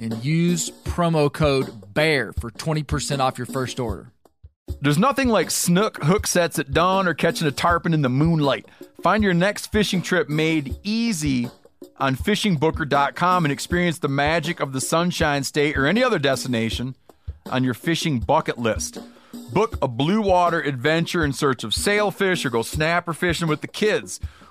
and use promo code BEAR for 20% off your first order. There's nothing like snook hook sets at dawn or catching a tarpon in the moonlight. Find your next fishing trip made easy on fishingbooker.com and experience the magic of the Sunshine State or any other destination on your fishing bucket list. Book a blue water adventure in search of sailfish or go snapper fishing with the kids.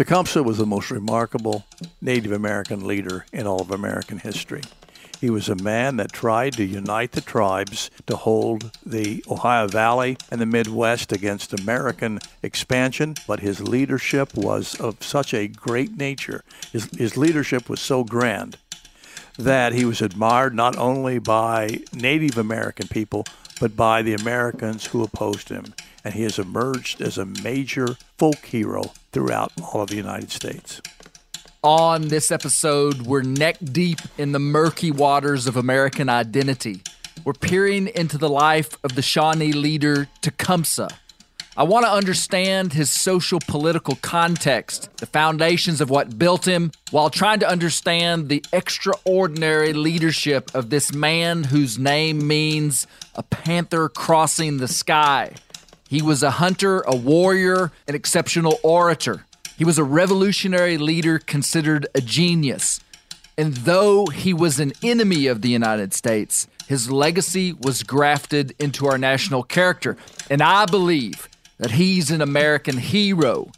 Tecumseh was the most remarkable Native American leader in all of American history. He was a man that tried to unite the tribes to hold the Ohio Valley and the Midwest against American expansion, but his leadership was of such a great nature. His, his leadership was so grand that he was admired not only by Native American people, but by the Americans who opposed him. And he has emerged as a major folk hero throughout all of the United States. On this episode, we're neck deep in the murky waters of American identity. We're peering into the life of the Shawnee leader Tecumseh. I want to understand his social political context, the foundations of what built him, while trying to understand the extraordinary leadership of this man whose name means a panther crossing the sky. He was a hunter, a warrior, an exceptional orator. He was a revolutionary leader considered a genius. And though he was an enemy of the United States, his legacy was grafted into our national character. And I believe that he's an American hero.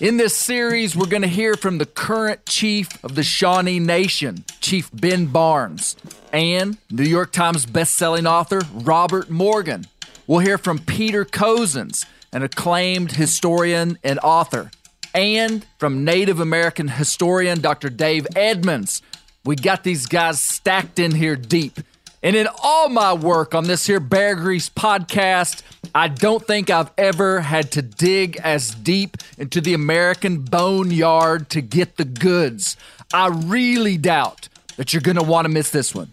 In this series, we're going to hear from the current chief of the Shawnee Nation, Chief Ben Barnes, and New York Times bestselling author Robert Morgan. We'll hear from Peter Cozzens, an acclaimed historian and author and from Native American historian Dr. Dave Edmunds. We got these guys stacked in here deep. And in all my work on this here Bear Grease podcast, I don't think I've ever had to dig as deep into the American boneyard to get the goods. I really doubt that you're going to want to miss this one.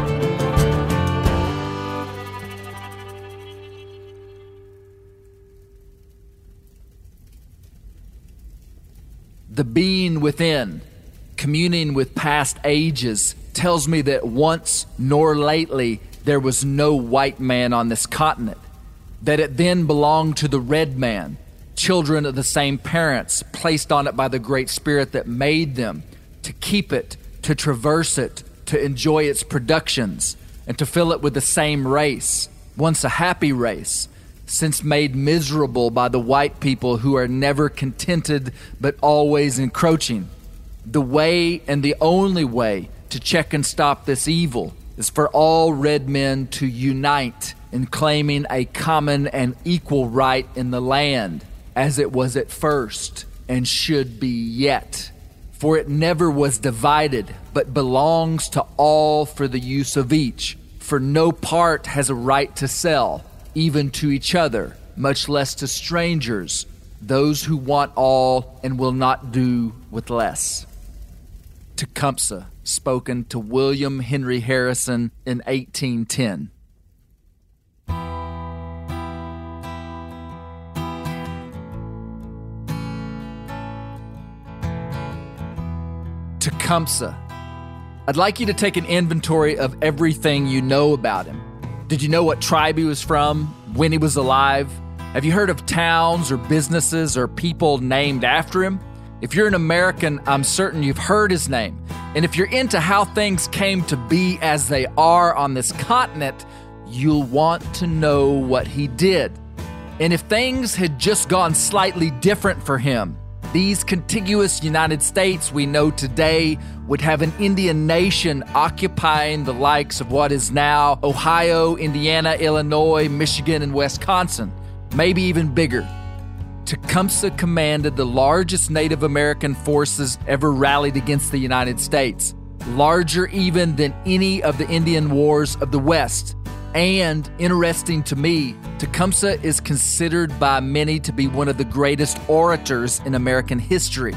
The being within, communing with past ages, tells me that once nor lately there was no white man on this continent, that it then belonged to the red man, children of the same parents, placed on it by the Great Spirit that made them, to keep it, to traverse it, to enjoy its productions, and to fill it with the same race, once a happy race, since made miserable by the white people who are never contented but always encroaching. The way and the only way to check and stop this evil is for all red men to unite in claiming a common and equal right in the land, as it was at first and should be yet. For it never was divided, but belongs to all for the use of each. For no part has a right to sell, even to each other, much less to strangers, those who want all and will not do with less. Tecumseh, spoken to William Henry Harrison in 1810. Tecumseh. I'd like you to take an inventory of everything you know about him. Did you know what tribe he was from, when he was alive? Have you heard of towns or businesses or people named after him? If you're an American, I'm certain you've heard his name. And if you're into how things came to be as they are on this continent, you'll want to know what he did. And if things had just gone slightly different for him, these contiguous United States we know today would have an Indian nation occupying the likes of what is now Ohio, Indiana, Illinois, Michigan, and Wisconsin, maybe even bigger. Tecumseh commanded the largest Native American forces ever rallied against the United States, larger even than any of the Indian wars of the West. And interesting to me, Tecumseh is considered by many to be one of the greatest orators in American history.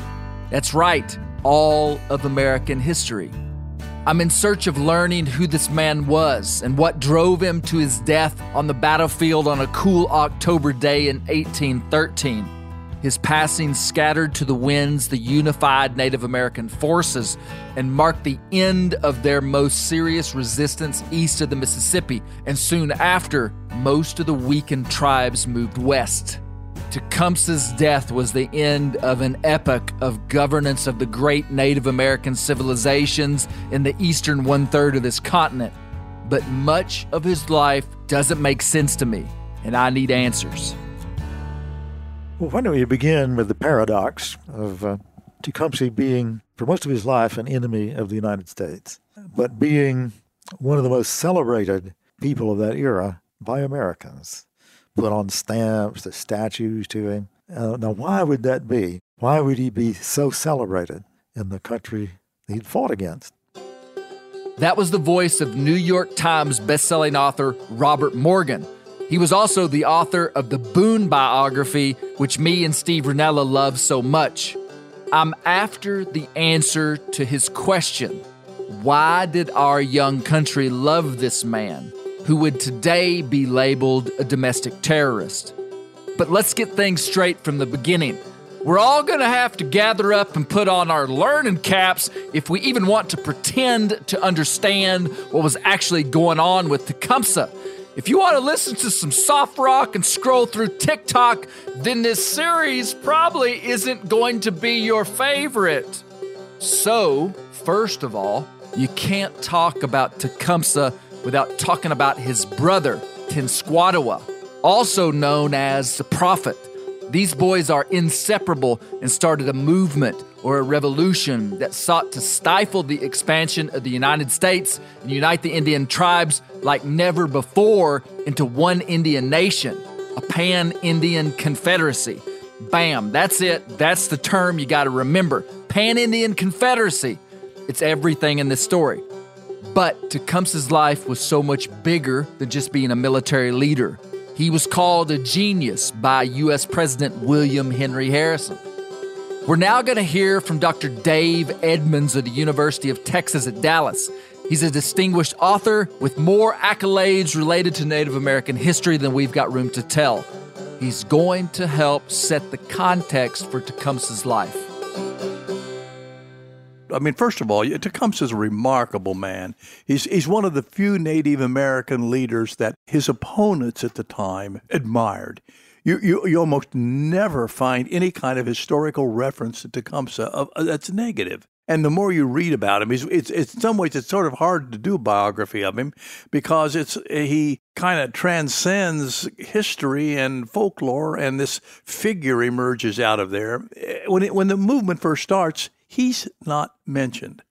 That's right, all of American history. I'm in search of learning who this man was and what drove him to his death on the battlefield on a cool October day in 1813. His passing scattered to the winds the unified Native American forces and marked the end of their most serious resistance east of the Mississippi. And soon after, most of the weakened tribes moved west. Tecumseh's death was the end of an epoch of governance of the great Native American civilizations in the eastern one third of this continent. But much of his life doesn't make sense to me, and I need answers. Well, why don't we begin with the paradox of uh, Tecumseh being, for most of his life, an enemy of the United States, but being one of the most celebrated people of that era by Americans. Put on stamps, the statues to him. Uh, now, why would that be? Why would he be so celebrated in the country he'd fought against? That was the voice of New York Times bestselling author Robert Morgan he was also the author of the Boone biography, which me and Steve Rinella love so much. I'm after the answer to his question Why did our young country love this man who would today be labeled a domestic terrorist? But let's get things straight from the beginning. We're all going to have to gather up and put on our learning caps if we even want to pretend to understand what was actually going on with Tecumseh. If you want to listen to some soft rock and scroll through TikTok, then this series probably isn't going to be your favorite. So, first of all, you can't talk about Tecumseh without talking about his brother, Tenskwatawa, also known as the Prophet. These boys are inseparable and started a movement or a revolution that sought to stifle the expansion of the United States and unite the Indian tribes like never before into one Indian nation, a pan Indian confederacy. Bam, that's it. That's the term you got to remember. Pan Indian confederacy. It's everything in this story. But Tecumseh's life was so much bigger than just being a military leader. He was called a genius by U.S. President William Henry Harrison. We're now going to hear from Dr. Dave Edmunds of the University of Texas at Dallas. He's a distinguished author with more accolades related to Native American history than we've got room to tell. He's going to help set the context for Tecumseh's life. I mean, first of all, Tecumseh's a remarkable man. He's, he's one of the few Native American leaders that his opponents at the time admired you, you, you almost never find any kind of historical reference to Tecumseh of, uh, that's negative. And the more you read about him, it's, it's, it's in some ways it's sort of hard to do a biography of him because it's he kind of transcends history and folklore, and this figure emerges out of there. When it, when the movement first starts, he's not mentioned.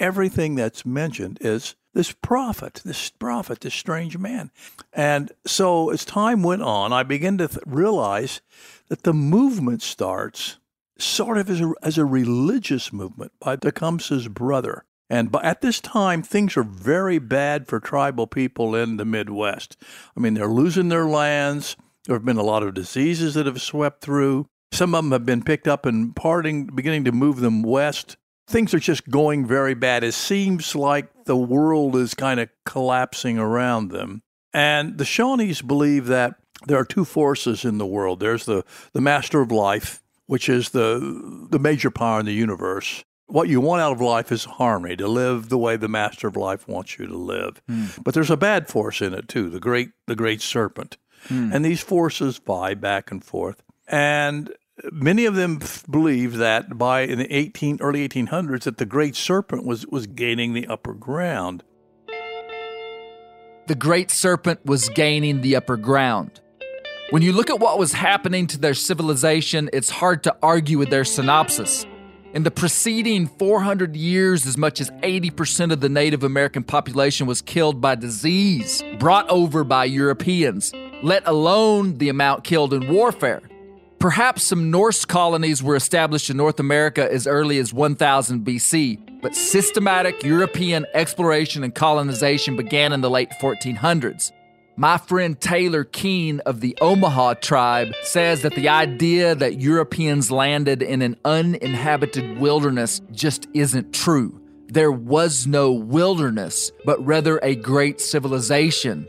everything that's mentioned is this prophet, this prophet, this strange man. And so as time went on, I began to th- realize that the movement starts sort of as a, as a religious movement by Tecumseh's brother. And at this time, things are very bad for tribal people in the Midwest. I mean, they're losing their lands. There have been a lot of diseases that have swept through. Some of them have been picked up and parting, beginning to move them west. Things are just going very bad. It seems like the world is kind of collapsing around them. And the Shawnees believe that there are two forces in the world. There's the, the master of life, which is the the major power in the universe. What you want out of life is harmony, to live the way the master of life wants you to live. Mm. But there's a bad force in it too, the great the great serpent. Mm. And these forces vie back and forth. And many of them believe that by in the 18 early 1800s that the great serpent was was gaining the upper ground. The great serpent was gaining the upper ground. When you look at what was happening to their civilization, it's hard to argue with their synopsis. In the preceding 400 years, as much as 80% of the Native American population was killed by disease brought over by Europeans, let alone the amount killed in warfare. Perhaps some Norse colonies were established in North America as early as 1000 BC, but systematic European exploration and colonization began in the late 1400s. My friend Taylor Keen of the Omaha tribe says that the idea that Europeans landed in an uninhabited wilderness just isn't true. There was no wilderness, but rather a great civilization.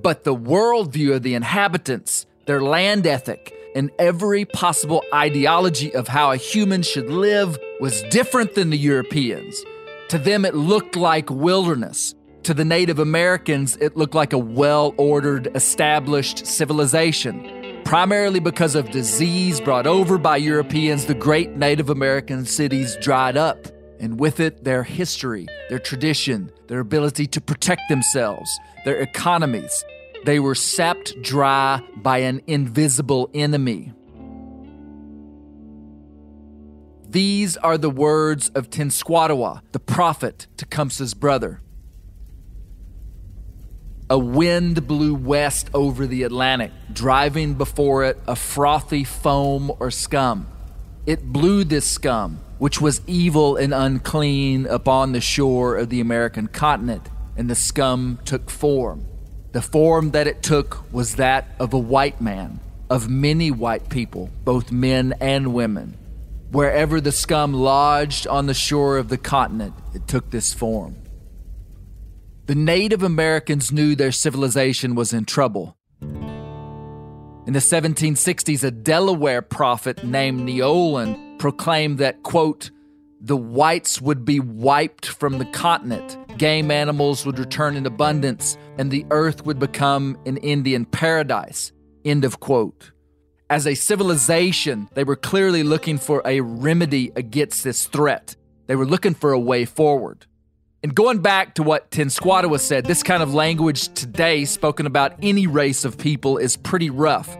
But the worldview of the inhabitants, their land ethic, and every possible ideology of how a human should live was different than the Europeans. To them, it looked like wilderness. To the Native Americans, it looked like a well ordered, established civilization. Primarily because of disease brought over by Europeans, the great Native American cities dried up, and with it, their history, their tradition, their ability to protect themselves, their economies. They were sapped dry by an invisible enemy. These are the words of Tenskwatawa, the prophet Tecumseh's brother. A wind blew west over the Atlantic, driving before it a frothy foam or scum. It blew this scum, which was evil and unclean, upon the shore of the American continent, and the scum took form. The form that it took was that of a white man, of many white people, both men and women. Wherever the scum lodged on the shore of the continent, it took this form. The Native Americans knew their civilization was in trouble. In the 1760s, a Delaware prophet named Neolin proclaimed that, quote, the whites would be wiped from the continent, game animals would return in abundance, and the earth would become an Indian paradise. End of quote. As a civilization, they were clearly looking for a remedy against this threat. They were looking for a way forward. And going back to what Tenskwatawa said, this kind of language today spoken about any race of people is pretty rough.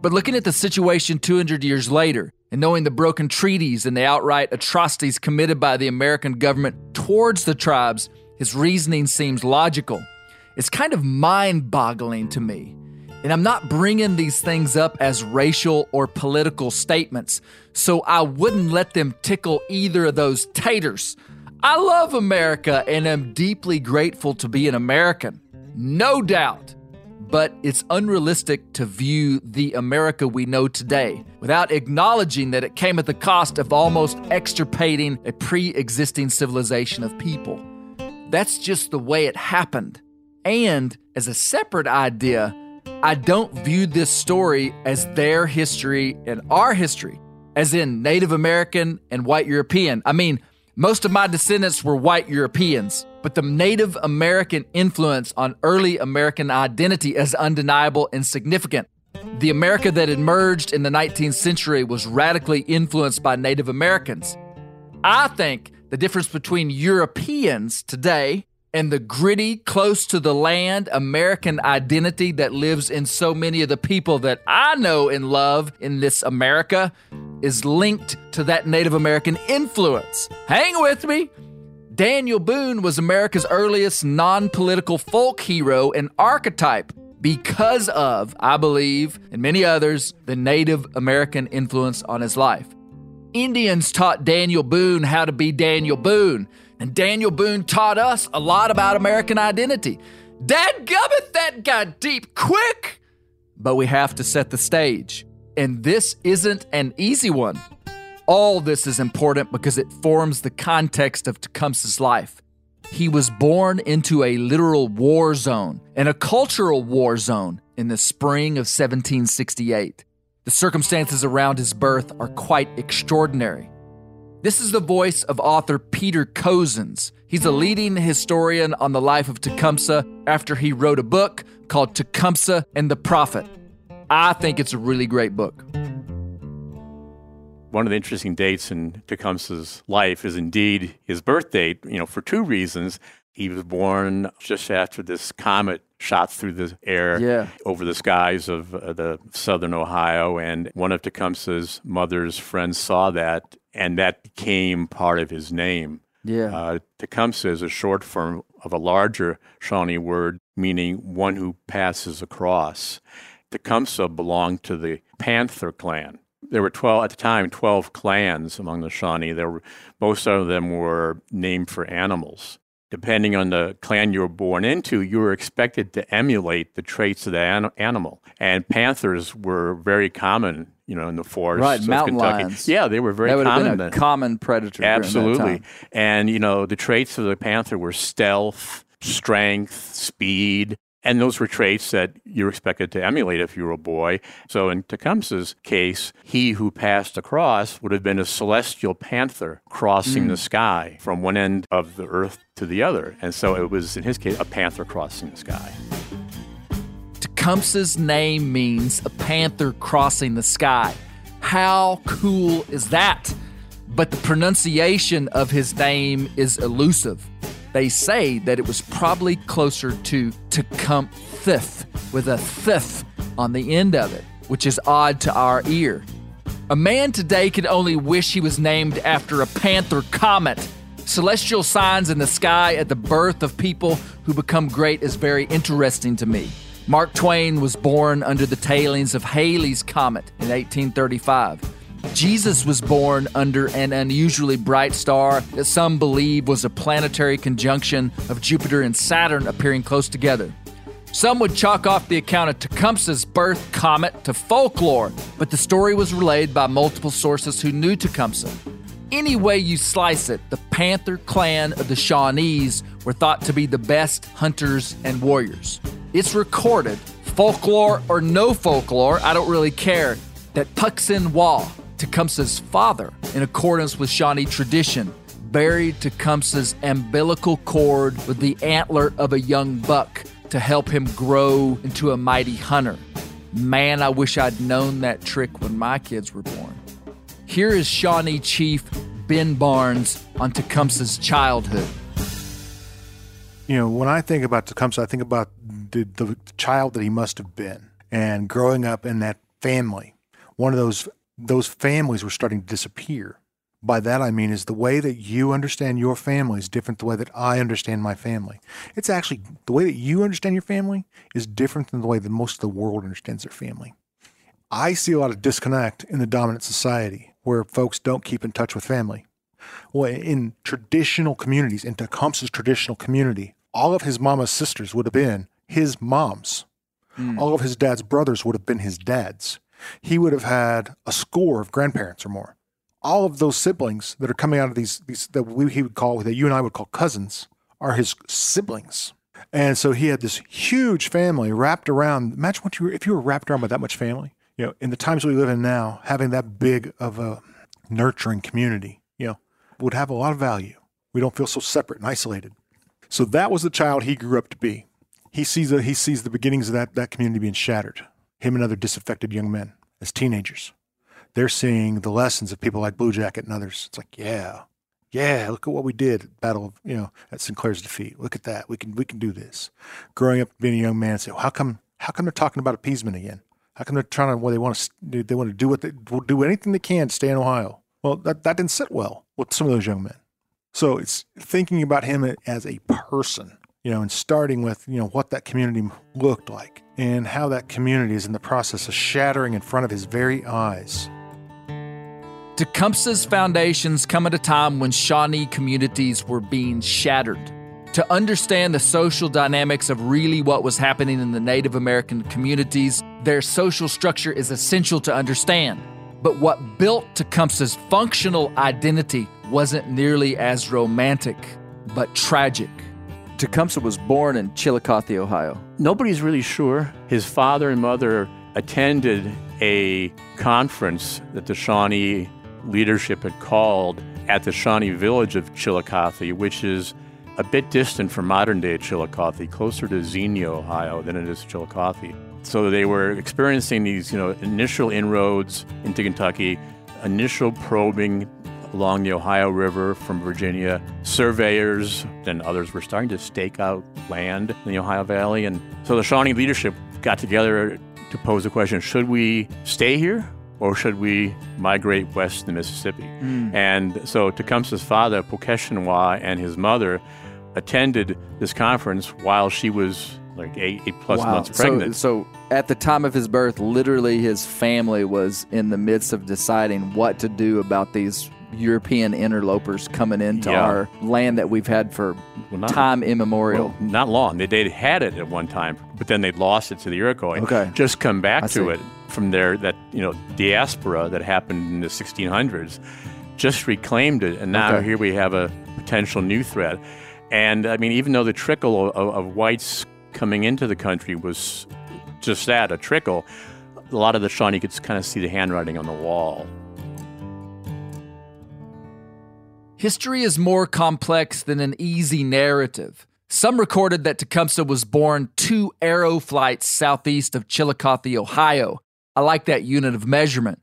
But looking at the situation 200 years later, and knowing the broken treaties and the outright atrocities committed by the American government towards the tribes, his reasoning seems logical. It's kind of mind boggling to me. And I'm not bringing these things up as racial or political statements, so I wouldn't let them tickle either of those taters. I love America and am deeply grateful to be an American, no doubt. But it's unrealistic to view the America we know today without acknowledging that it came at the cost of almost extirpating a pre existing civilization of people. That's just the way it happened. And as a separate idea, I don't view this story as their history and our history, as in Native American and white European. I mean, most of my descendants were white Europeans, but the Native American influence on early American identity is undeniable and significant. The America that emerged in the 19th century was radically influenced by Native Americans. I think the difference between Europeans today and the gritty, close to the land American identity that lives in so many of the people that I know and love in this America is linked to that Native American influence. Hang with me. Daniel Boone was America's earliest non political folk hero and archetype because of, I believe, and many others, the Native American influence on his life. Indians taught Daniel Boone how to be Daniel Boone, and Daniel Boone taught us a lot about American identity. Dad Dadgummit, that got deep quick! But we have to set the stage, and this isn't an easy one. All this is important because it forms the context of Tecumseh's life. He was born into a literal war zone and a cultural war zone in the spring of 1768. The circumstances around his birth are quite extraordinary. This is the voice of author Peter Cozzens. He's a leading historian on the life of Tecumseh after he wrote a book called Tecumseh and the Prophet. I think it's a really great book. One of the interesting dates in Tecumseh's life is indeed his birth date, you know, for two reasons. He was born just after this comet shot through the air Yeah. over the skies of uh, the southern Ohio. And one of Tecumseh's mother's friends saw that, and that became part of his name. Yeah. Uh, Tecumseh is a short form of a larger Shawnee word meaning one who passes across. Tecumseh belonged to the Panther clan. There were 12 at the time 12 clans among the Shawnee. There were most of them were named for animals. Depending on the clan you were born into, you were expected to emulate the traits of the an- animal. And panthers were very common, you know, in the forests Right, of mountain Kentucky. lions. Yeah, they were very that would have common been a then. common predator. Absolutely. And, you know, the traits of the panther were stealth, strength, speed. And those were traits that you're expected to emulate if you were a boy. So in Tecumseh's case, he who passed across would have been a celestial panther crossing the mm. sky from one end of the earth to the other. And so it was, in his case, a panther crossing the sky. Tecumseh's name means a panther crossing the sky. How cool is that? But the pronunciation of his name is elusive. They say that it was probably closer to Tecumthith with a thith on the end of it, which is odd to our ear. A man today could only wish he was named after a panther comet. Celestial signs in the sky at the birth of people who become great is very interesting to me. Mark Twain was born under the tailings of Halley's Comet in 1835. Jesus was born under an unusually bright star that some believe was a planetary conjunction of Jupiter and Saturn appearing close together. Some would chalk off the account of Tecumseh's birth comet to folklore, but the story was relayed by multiple sources who knew Tecumseh. Any way you slice it, the Panther clan of the Shawnees were thought to be the best hunters and warriors. It's recorded, folklore or no folklore, I don't really care, that Puxin Wah, Tecumseh's father, in accordance with Shawnee tradition, buried Tecumseh's umbilical cord with the antler of a young buck to help him grow into a mighty hunter. Man, I wish I'd known that trick when my kids were born. Here is Shawnee Chief Ben Barnes on Tecumseh's childhood. You know, when I think about Tecumseh, I think about the, the child that he must have been, and growing up in that family. One of those those families were starting to disappear. By that I mean is the way that you understand your family is different the way that I understand my family. It's actually the way that you understand your family is different than the way that most of the world understands their family. I see a lot of disconnect in the dominant society where folks don't keep in touch with family. Well, in traditional communities, in Tecumseh's traditional community, all of his mama's sisters would have been his moms. Hmm. All of his dad's brothers would have been his dads. He would have had a score of grandparents or more. All of those siblings that are coming out of these, these that we, he would call, that you and I would call cousins, are his siblings. And so he had this huge family wrapped around. Imagine what you were, if you were wrapped around by that much family. You know, in the times we live in now, having that big of a nurturing community, you know, would have a lot of value. We don't feel so separate and isolated. So that was the child he grew up to be. He sees the, he sees the beginnings of that, that community being shattered. Him and other disaffected young men as teenagers. They're seeing the lessons of people like Blue Jacket and others. It's like, yeah, yeah, look at what we did at Battle of, you know, at St. Clair's defeat. Look at that. We can we can do this. Growing up being a young man, say, well, how come how come they're talking about appeasement again? How come they're trying to well they want to they want to do what they will do anything they can to stay in Ohio? Well, that that didn't sit well with some of those young men. So it's thinking about him as a person, you know, and starting with, you know, what that community looked like and how that community is in the process of shattering in front of his very eyes. Tecumseh's foundations come at a time when Shawnee communities were being shattered. To understand the social dynamics of really what was happening in the Native American communities, their social structure is essential to understand. But what built Tecumseh's functional identity wasn't nearly as romantic, but tragic. Tecumseh was born in Chillicothe, Ohio. Nobody's really sure. His father and mother attended a conference that the Shawnee leadership had called at the Shawnee village of Chillicothe, which is a bit distant from modern day Chillicothe, closer to Xenia, Ohio, than it is Chillicothe. So they were experiencing these, you know, initial inroads into Kentucky, initial probing along the Ohio River from Virginia. Surveyors and others were starting to stake out land in the Ohio Valley. And so the Shawnee leadership got together to pose the question should we stay here or should we migrate west to the Mississippi? Mm. And so Tecumseh's father, Pochetchenois, and his mother attended this conference while she was like eight, eight plus wow. months pregnant. So, so at the time of his birth, literally his family was in the midst of deciding what to do about these European interlopers coming into yeah. our land that we've had for well, not, time immemorial. Well, not long. They, they'd had it at one time, but then they'd lost it to the Iroquois. Okay. Just come back I to see. it from their that you know diaspora that happened in the 1600s. Just reclaimed it, and now okay. here we have a potential new threat. And I mean, even though the trickle of, of whites coming into the country was just that, a trickle, a lot of the Shawnee could kind of see the handwriting on the wall. History is more complex than an easy narrative. Some recorded that Tecumseh was born two arrow flights southeast of Chillicothe, Ohio. I like that unit of measurement.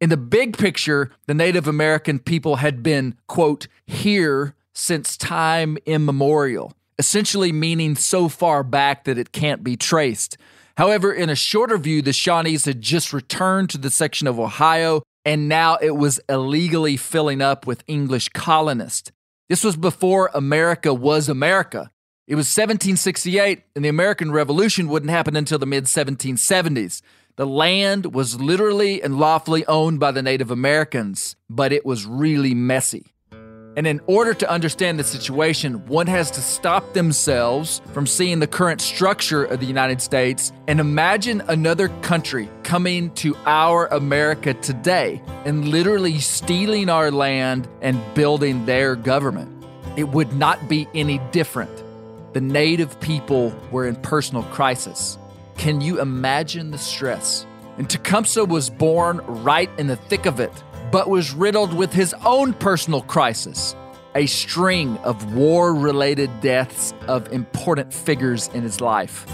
In the big picture, the Native American people had been, quote, here since time immemorial, essentially meaning so far back that it can't be traced. However, in a shorter view, the Shawnees had just returned to the section of Ohio and now it was illegally filling up with English colonists. This was before America was America. It was 1768, and the American Revolution wouldn't happen until the mid 1770s. The land was literally and lawfully owned by the Native Americans, but it was really messy. And in order to understand the situation, one has to stop themselves from seeing the current structure of the United States and imagine another country coming to our America today and literally stealing our land and building their government. It would not be any different. The native people were in personal crisis. Can you imagine the stress? And Tecumseh was born right in the thick of it but was riddled with his own personal crisis a string of war related deaths of important figures in his life.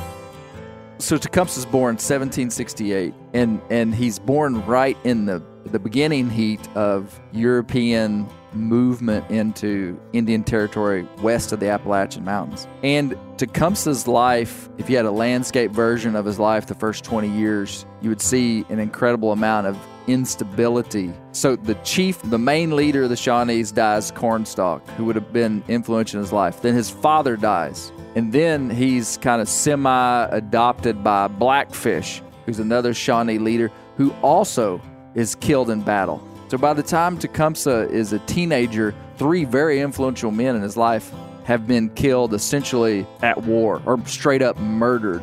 So Tecumseh's born 1768, and, and he's born right in the, the beginning heat of European movement into Indian territory west of the Appalachian Mountains. And Tecumseh's life, if you had a landscape version of his life the first 20 years, you would see an incredible amount of instability. So the chief, the main leader of the Shawnees dies, Cornstalk, who would have been influential in his life. Then his father dies. And then he's kind of semi adopted by Blackfish, who's another Shawnee leader who also is killed in battle. So by the time Tecumseh is a teenager, three very influential men in his life have been killed essentially at war or straight up murdered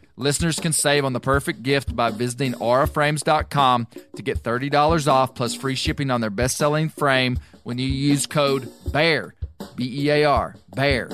Listeners can save on the perfect gift by visiting auraframes.com to get $30 off plus free shipping on their best selling frame when you use code BEAR, B E A R, BEAR.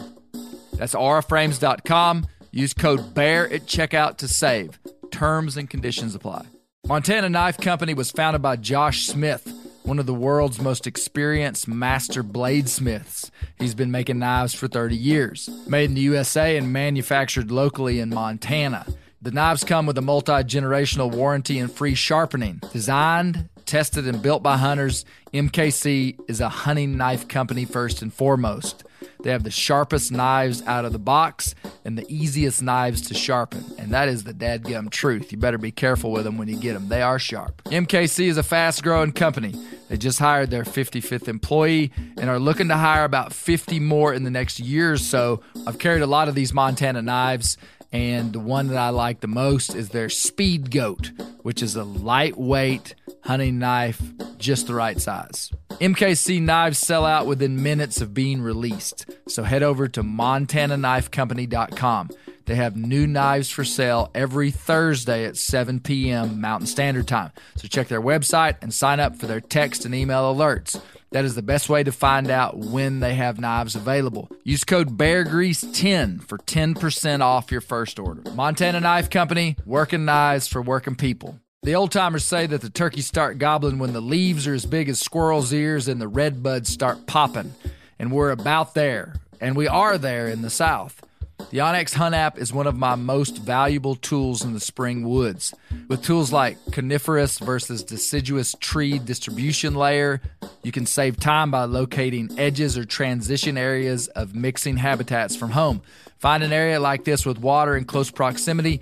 That's auraframes.com. Use code BEAR at checkout to save. Terms and conditions apply. Montana Knife Company was founded by Josh Smith, one of the world's most experienced master bladesmiths. He's been making knives for 30 years. Made in the USA and manufactured locally in Montana. The knives come with a multi generational warranty and free sharpening. Designed, tested, and built by hunters, MKC is a hunting knife company first and foremost. They have the sharpest knives out of the box and the easiest knives to sharpen. And that is the dadgum truth. You better be careful with them when you get them. They are sharp. MKC is a fast growing company. They just hired their 55th employee and are looking to hire about 50 more in the next year or so. I've carried a lot of these Montana knives and the one that I like the most is their Speed Goat, which is a lightweight hunting knife, just the right size. MKC knives sell out within minutes of being released, so head over to montanaknifecompany.com. They have new knives for sale every Thursday at 7 p.m. Mountain Standard Time. So check their website and sign up for their text and email alerts. That is the best way to find out when they have knives available. Use code BEARGREASE10 for 10% off your first order. Montana Knife Company, working knives for working people. The old timers say that the turkeys start gobbling when the leaves are as big as squirrels' ears and the red buds start popping. And we're about there. And we are there in the South. The onX Hunt app is one of my most valuable tools in the spring woods. With tools like coniferous versus deciduous tree distribution layer, you can save time by locating edges or transition areas of mixing habitats from home. Find an area like this with water in close proximity,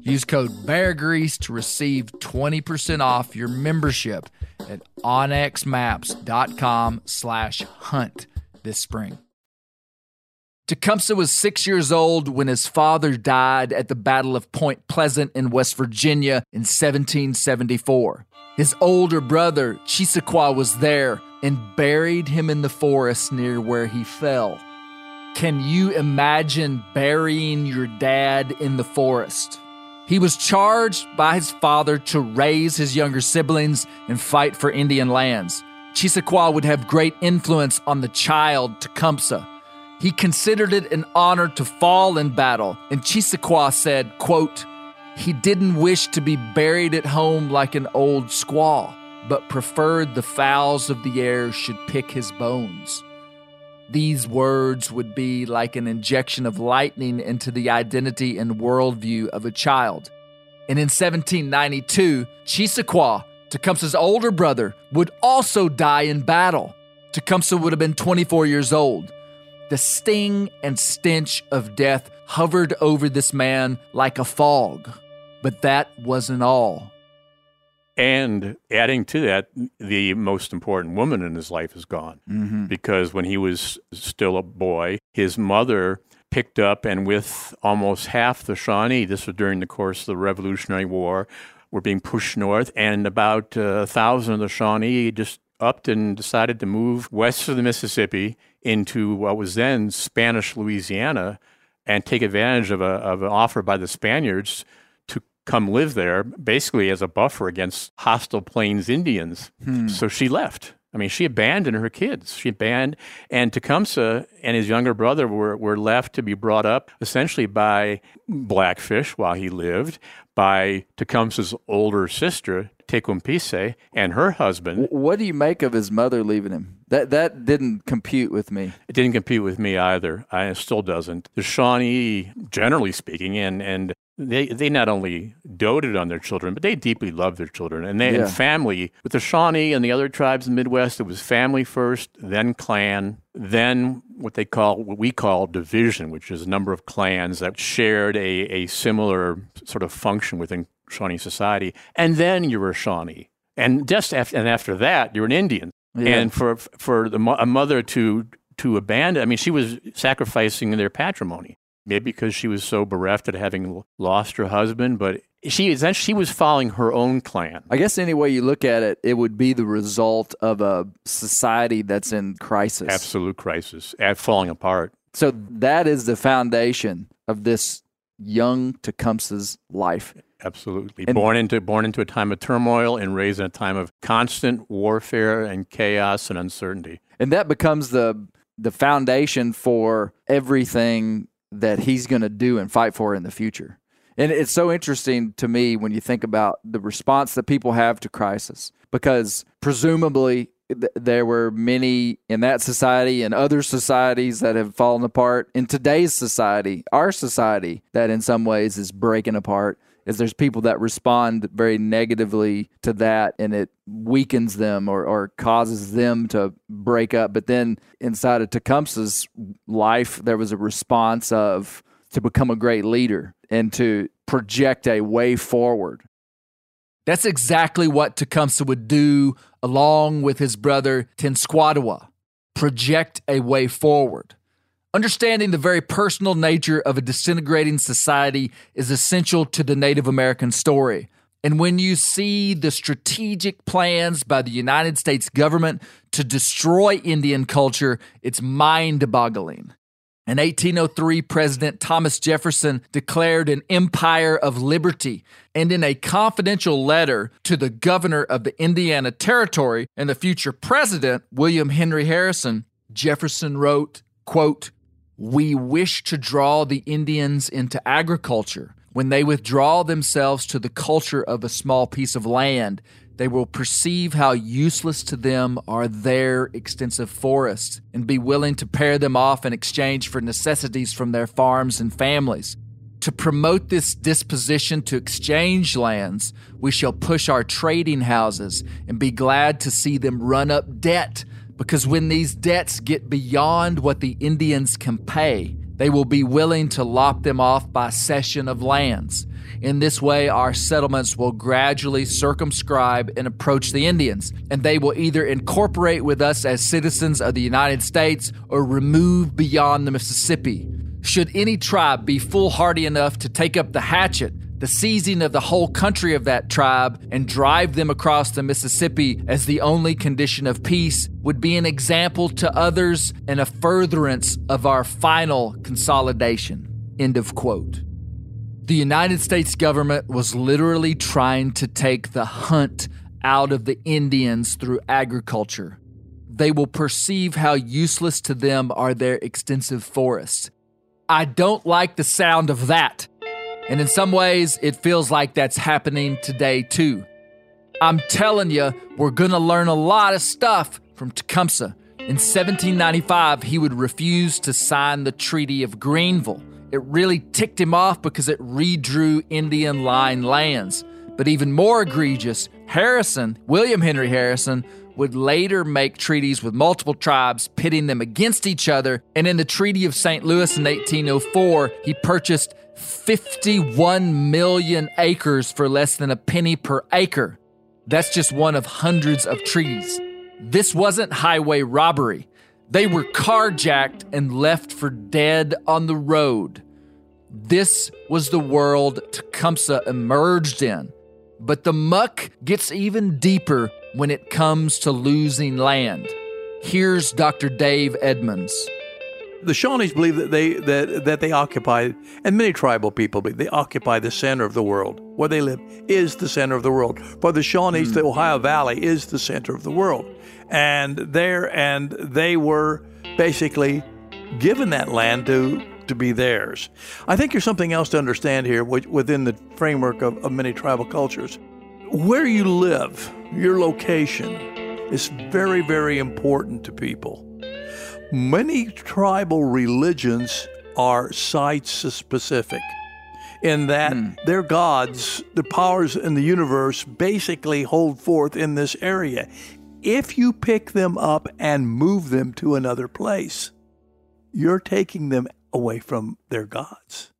Use code BEARGREASE to receive 20% off your membership at onxmaps.com slash hunt this spring. Tecumseh was six years old when his father died at the Battle of Point Pleasant in West Virginia in 1774. His older brother, Chisaquah, was there and buried him in the forest near where he fell. Can you imagine burying your dad in the forest? He was charged by his father to raise his younger siblings and fight for Indian lands. Chisaquah would have great influence on the child Tecumseh. He considered it an honor to fall in battle, and Chisaquah said, quote, he didn't wish to be buried at home like an old squaw, but preferred the fowls of the air should pick his bones. These words would be like an injection of lightning into the identity and worldview of a child. And in 1792, Chisaquah, Tecumseh's older brother, would also die in battle. Tecumseh would have been 24 years old. The sting and stench of death hovered over this man like a fog. But that wasn't all. And adding to that, the most important woman in his life is gone. Mm-hmm. Because when he was still a boy, his mother picked up, and with almost half the Shawnee, this was during the course of the Revolutionary War, were being pushed north, and about uh, a thousand of the Shawnee just upped and decided to move west of the Mississippi into what was then Spanish Louisiana and take advantage of, a, of an offer by the Spaniards come live there, basically as a buffer against hostile Plains Indians. Hmm. So she left. I mean, she abandoned her kids. She abandoned, and Tecumseh and his younger brother were, were left to be brought up essentially by Blackfish while he lived, by Tecumseh's older sister, Tecumapease and her husband. What do you make of his mother leaving him? That that didn't compute with me. It didn't compete with me either. I, it still doesn't. The Shawnee, generally speaking, and and they they not only doted on their children, but they deeply loved their children. And they Yeah. and family with the Shawnee and the other tribes in the Midwest, it was family first, then clan, then what they call what we call division, which is a number of clans that shared a, a similar sort of function within Shawnee society. And then you were a Shawnee. And just after, and after that, you're an Indian. Yeah. And for for the, mo- a mother to to abandon, I mean, she was sacrificing their patrimony, maybe because she was so bereft at having lost her husband. But she she was following her own clan. I guess any way you look at it, it would be the result of a society that's in crisis. Absolute crisis, at falling apart. So that is the foundation of this young Tecumseh's life. Absolutely, And- born into born into a time of turmoil and raised in a time of constant warfare and chaos and uncertainty. And that becomes the the foundation for everything that he's going to do and fight for in the future. And it's so interesting to me when you think about the response that people have to crisis, because presumably th- there were many in that society and other societies that have fallen apart. In today's society, our society, that in some ways is breaking apart, is there's people that respond very negatively to that and it weakens them or, or causes them to break up. But then inside of Tecumseh's life, there was a response of to become a great leader and to project a way forward. That's exactly what Tecumseh would do along with his brother Tenskwatawa project a way forward. Understanding the very personal nature of a disintegrating society is essential to the Native American story. And when you see the strategic plans by the United States government to destroy Indian culture, it's mind boggling. In 1803, President Thomas Jefferson declared an empire of liberty, and in a confidential letter to the governor of the Indiana Territory and the future president, William Henry Harrison, Jefferson wrote, quote, "We wish to draw the Indians into agriculture. When they withdraw themselves to the culture of a small piece of land, they will perceive how useless to them are their extensive forests and be willing to pare them off in exchange for necessities from their farms and families. To promote this disposition to exchange lands, we shall push our trading houses and be glad to see them run up debt, because when these debts get beyond what the Indians can pay, they will be willing to lop them off by cession of lands. In this way, our settlements will gradually circumscribe and approach the Indians, and they will either incorporate with us as citizens of the United States or remove beyond the Mississippi. Should any tribe be foolhardy enough to take up the hatchet, the seizing of the whole country of that tribe and drive them across the Mississippi as the only condition of peace would be an example to others and a furtherance of our final consolidation. End of quote. The United States government was literally trying to take the hunt out of the Indians through agriculture. They will perceive how useless to them are their extensive forests. I don't like the sound of that. And in some ways, it feels like that's happening today too. I'm telling you, we're going to learn a lot of stuff from Tecumseh. In 1795, he would refuse to sign the Treaty of Greenville. It really ticked him off because it redrew Indian line lands. But even more egregious, Harrison, William Henry Harrison, would later make treaties with multiple tribes, pitting them against each other. And in the Treaty of St. Louis in 1804, he purchased 51 million acres for less than a penny per acre. That's just one of hundreds of treaties. This wasn't highway robbery. They were carjacked and left for dead on the road. This was the world Tecumseh emerged in. But the muck gets even deeper when it comes to losing land. Here's Dr. Dave Edmunds. The Shawnees believe that they that that they occupy, and many tribal people believe they occupy the center of the world. Where they live is the center of the world. For the Shawnees, hmm. the Ohio Valley is the center of the world, and there and they were basically given that land to to be theirs. I think there's something else to understand here within the framework of, of many tribal cultures. where you live, your location, is very, very important to people. Many tribal religions are site specific in that hmm. their gods, the powers in the universe, basically hold forth in this area. If you pick them up and move them to another place, you're taking them away from their gods.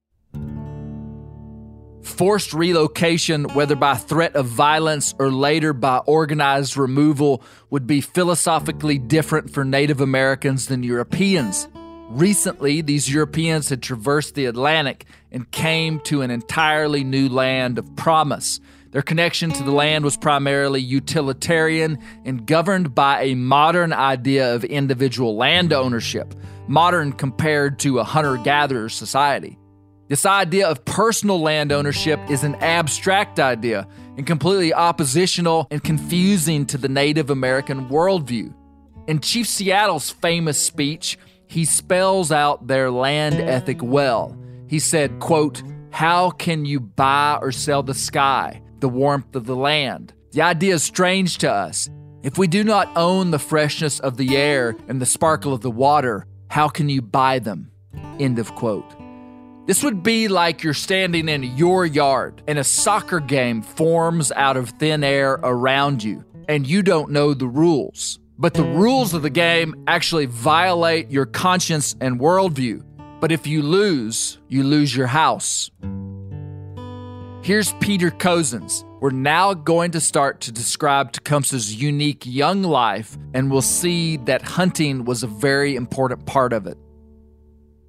Forced relocation, whether by threat of violence or later by organized removal, would be philosophically different for Native Americans than Europeans. Recently, these Europeans had traversed the Atlantic and came to an entirely new land of promise. Their connection to the land was primarily utilitarian and governed by a modern idea of individual land ownership, modern compared to a hunter gatherer society. This idea of personal land ownership is an abstract idea and completely oppositional and confusing to the Native American worldview. In Chief Seattle's famous speech, he spells out their land ethic well. He said, quote, How can you buy or sell the sky, the warmth of the land? The idea is strange to us. If we do not own the freshness of the air and the sparkle of the water, how can you buy them? End of quote. This would be like you're standing in your yard and a soccer game forms out of thin air around you, and you don't know the rules. But the rules of the game actually violate your conscience and worldview. But if you lose, you lose your house. Here's Peter Cozzens. We're now going to start to describe Tecumseh's unique young life, and we'll see that hunting was a very important part of it.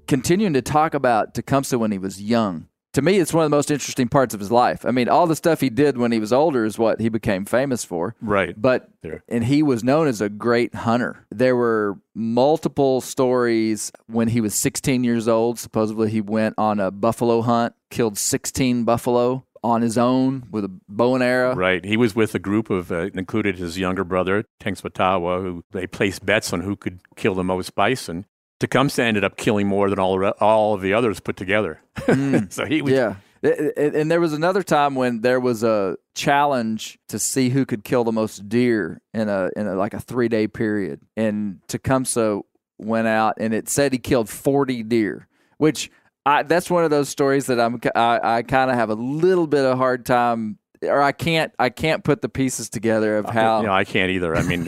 Continuing to talk about Tecumseh when he was young. To me, it's one of the most interesting parts of his life. I mean, all the stuff he did when he was older is what he became famous for. Right. But There. and he was known as a great hunter. There were multiple stories when he was 16 years old. Supposedly, he went on a buffalo hunt, killed 16 buffalo on his own with a bow and arrow. Right. He was with a group of, uh, included his younger brother, Tenskwatawa, who they placed bets on who could kill the most bison. Tecumseh ended up killing more than all, all of the others put together. Hmm. so he was, Yeah. And there was another time when there was a challenge to see who could kill the most deer in a in a, like a three day period, and Tecumseh went out and it said he killed forty deer, which I, that's one of those stories that I'm I, I kind of have a little bit of hard time, or I can't I can't put the pieces together of how. Know, I can't either. I mean,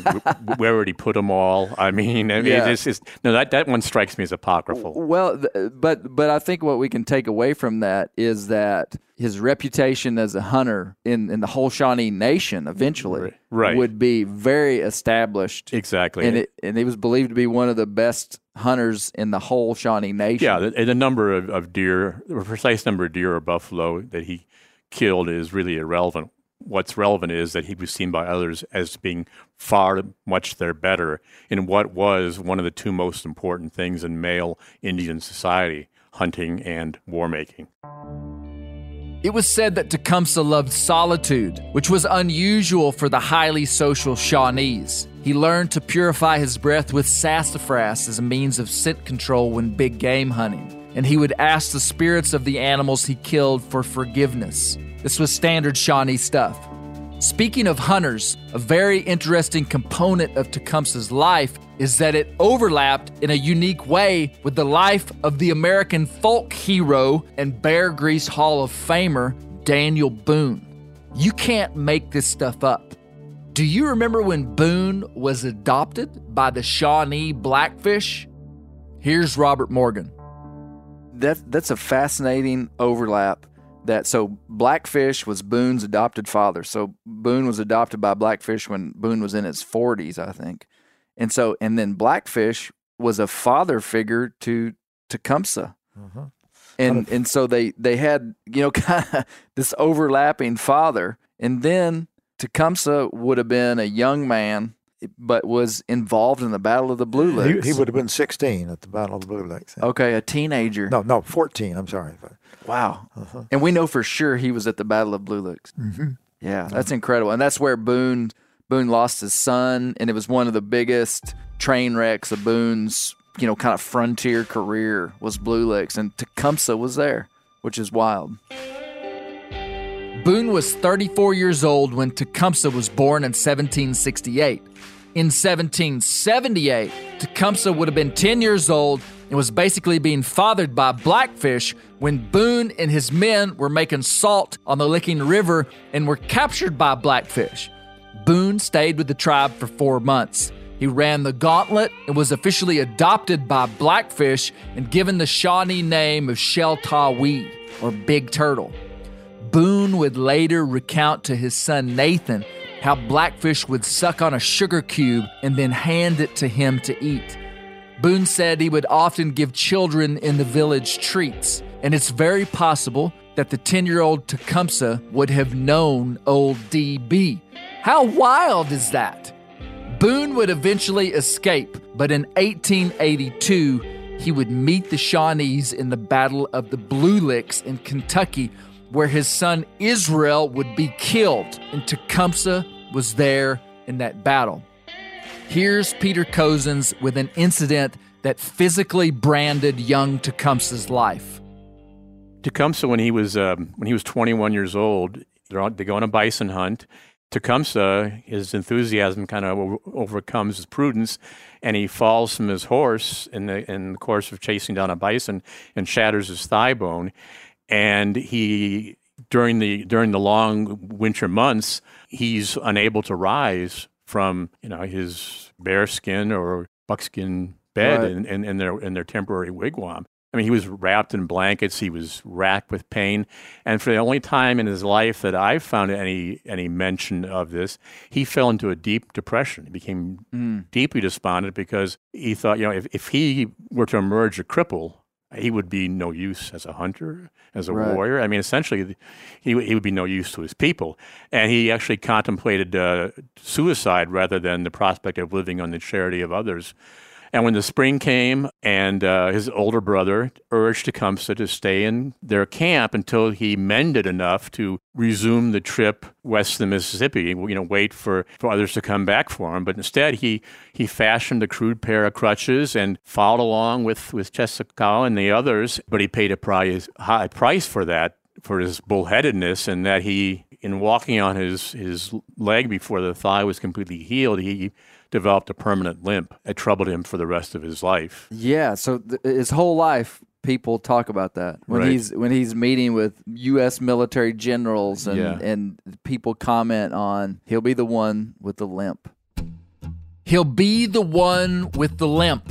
where would he put them all? I mean, I mean Yeah. it's just, no, that, that one strikes me as apocryphal. Well, th- but but I think what we can take away from that is that his reputation as a hunter in, in the whole Shawnee Nation eventually Right. would be very established. Exactly. And it and he was believed to be one of the best hunters in the whole Shawnee Nation. Yeah, the, the number of, of deer, the precise number of deer or buffalo that he killed is really irrelevant. What's relevant is that he was seen by others as being far much their better in what was one of the two most important things in male Indian society hunting and war making. It was said that Tecumseh loved solitude, which was unusual for the highly social Shawnees. He learned to purify his breath with sassafras as a means of scent control when big game hunting, and he would ask the spirits of the animals he killed for forgiveness. This was standard Shawnee stuff. Speaking of hunters, a very interesting component of Tecumseh's life is that it overlapped in a unique way with the life of the American folk hero and Bear Grease Hall of Famer, Daniel Boone. You can't make this stuff up. Do you remember when Boone was adopted by the Shawnee Blackfish? Here's Robert Morgan. That that's a fascinating overlap. That so Blackfish was Boone's adopted father. So Boone was adopted by Blackfish when Boone was in his forties, I think. And so and then Blackfish was a father figure to Tecumseh. Mm-hmm. And and so they they had, you know, kind of this overlapping father. And then Tecumseh would have been a young man but was involved in the Battle of the Blue Licks. he would have been 16 at the Battle of the Blue Licks. Okay, a teenager. No, no, 14. I'm sorry. Wow. And we know for sure he was at the Battle of Blue Licks. Mm-hmm. Yeah, that's incredible. And that's where Boone Boone lost his son, and it was one of the biggest train wrecks of Boone's, you know, kind of frontier career was Blue Licks, and Tecumseh was there, which is wild. Boone was 34 years old when Tecumseh was born in 1768. In 1778, Tecumseh would have been 10 years old and was basically being fathered by Blackfish when Boone and his men were making salt on the Licking River and were captured by Blackfish. Boone stayed with the tribe for four months. He ran the gauntlet and was officially adopted by Blackfish and given the Shawnee name of Sheltawee, or Big Turtle. Boone would later recount to his son Nathan how Blackfish would suck on a sugar cube and then hand it to him to eat. Boone said he would often give children in the village treats, and it's very possible that the 10 year old Tecumseh would have known old DB. How wild is that? Boone would eventually escape, but in 1882, he would meet the Shawnees in the Battle of the Blue Licks in Kentucky, where his son Israel would be killed, and Tecumseh was there in that battle. Here's Peter Cozzens with an incident that physically branded young Tecumseh's life. Tecumseh, when he was um, when he was 21 years old, on, they go on a bison hunt. Tecumseh, his enthusiasm kind of over, overcomes his prudence, and he falls from his horse in the in the course of chasing down a bison and shatters his thigh bone. And he during the during the long winter months, he's unable to rise from you know his bearskin or buckskin bed Right. in, in, in their in their temporary wigwam. I mean, he was wrapped in blankets. He was racked with pain, and for the only time in his life that I've found any any mention of this, he fell into a deep depression. He became hmm. deeply despondent because he thought, you know, if, if he were to emerge a cripple, he would be no use as a hunter, as a Right. warrior. I mean, essentially, he he would be no use to his people, and he actually contemplated uh, suicide rather than the prospect of living on the charity of others. And when the spring came, and uh, his older brother urged Tecumseh to stay in their camp until he mended enough to resume the trip west of the Mississippi, you know, wait for, for others to come back for him. But instead, he, he fashioned a crude pair of crutches and followed along with, with Cheeseekau and the others, but he paid a price, high price for that, for his bullheadedness, and that he, in walking on his, his leg before the thigh was completely healed, he developed a permanent limp. It troubled him for the rest of his life. Yeah, so th- his whole life people talk about that when Right. he's when he's meeting with U.S. military generals and Yeah. and people comment on he'll be the one with the limp. He'll be the one with the limp.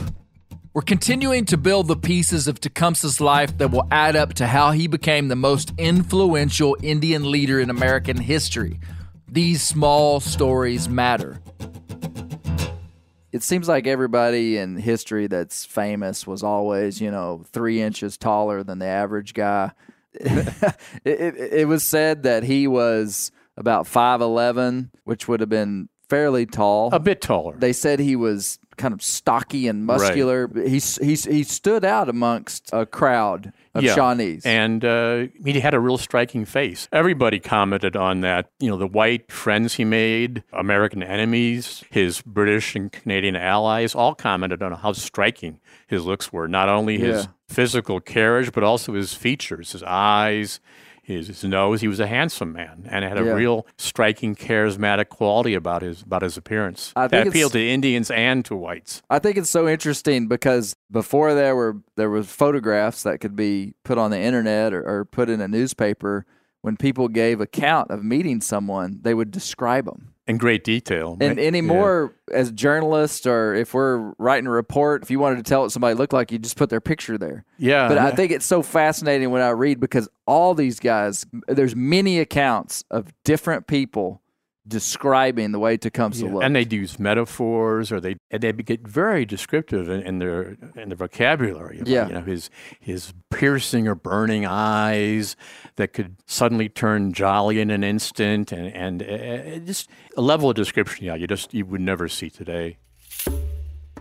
We're continuing to build the pieces of Tecumseh's life that will add up to how he became the most influential Indian leader in American history. These small stories matter. It seems like everybody in history that's famous was always you know three inches taller than the average guy. it, it, it was said that he was about five eleven, which would have been fairly tall. A bit taller. they said he was kind of stocky and muscular. He he he stood out amongst a crowd of Yeah. Shawnees. And uh, he had a real striking face. Everybody commented on that. You know, the white friends he made, American enemies, his British and Canadian allies, all commented on how striking his looks were. Not only his Yeah. physical carriage, but also his features, his eyes, his, his nose. He was a handsome man and had a Yeah. real striking, charismatic quality about his about his appearance I that appealed to Indians and to whites. I think it's so interesting because before there were there was photographs that could be put on the internet or, or put in a newspaper. When people gave account of meeting someone, they would describe them. In great detail. And Yeah. anymore, as journalists or if we're writing a report, if you wanted to tell what somebody looked like, you just put their picture there. Yeah. But I think it's so fascinating when I read because all these guys, there's many accounts of different people describing the way Tecumseh Yeah, looked. and they'd use metaphors, or they and they get very descriptive in, in their in their vocabulary. about, Yeah. you know his his piercing or burning eyes that could suddenly turn jolly in an instant, and and uh, just a level of description, yeah, you just you would never see today.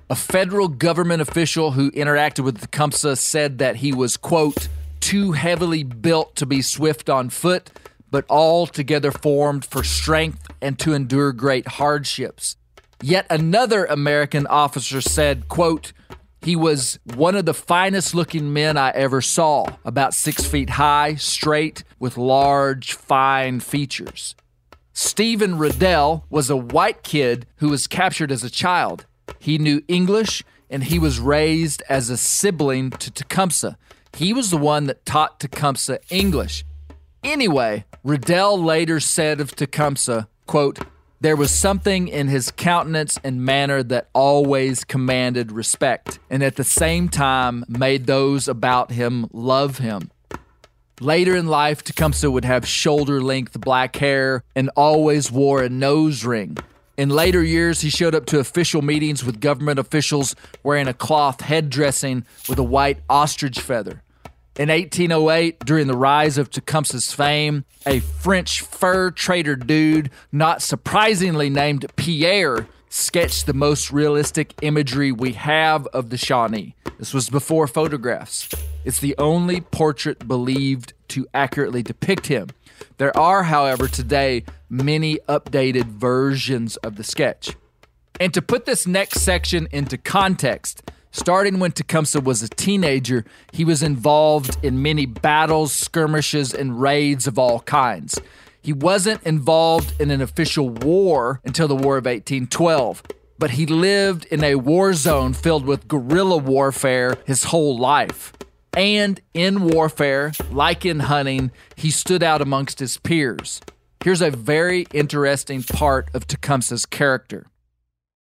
A federal government official who interacted with Tecumseh said that he was, quote, too heavily built to be swift on foot, but altogether formed for strength and to endure great hardships. Yet another American officer said, quote, He was one of the finest looking men I ever saw, about six feet high, straight, with large, fine features. Stephen Ruddell was a white kid who was captured as a child. He knew English and he was raised as a sibling to Tecumseh. He was the one that taught Tecumseh English. Anyway, Ruddell later said of Tecumseh, quote, there was something in his countenance and manner that always commanded respect, and at the same time made those about him love him. Later in life, Tecumseh would have shoulder length black hair and always wore a nose ring. In later years, he showed up to official meetings with government officials wearing a cloth head dressing with a white ostrich feather. In 1808, during the rise of Tecumseh's fame, a French fur trader dude, not surprisingly named Pierre, sketched the most realistic imagery we have of the Shawnee. This was before photographs. It's the only portrait believed to accurately depict him. There are, however, today many updated versions of the sketch. And to put this next section into context, Starting when Tecumseh was a teenager, he was involved in many battles, skirmishes, and raids of all kinds. He wasn't involved in an official war until the War of 1812, but he lived in a war zone filled with guerrilla warfare his whole life. And in warfare, like in hunting, he stood out amongst his peers. Here's a very interesting part of Tecumseh's character.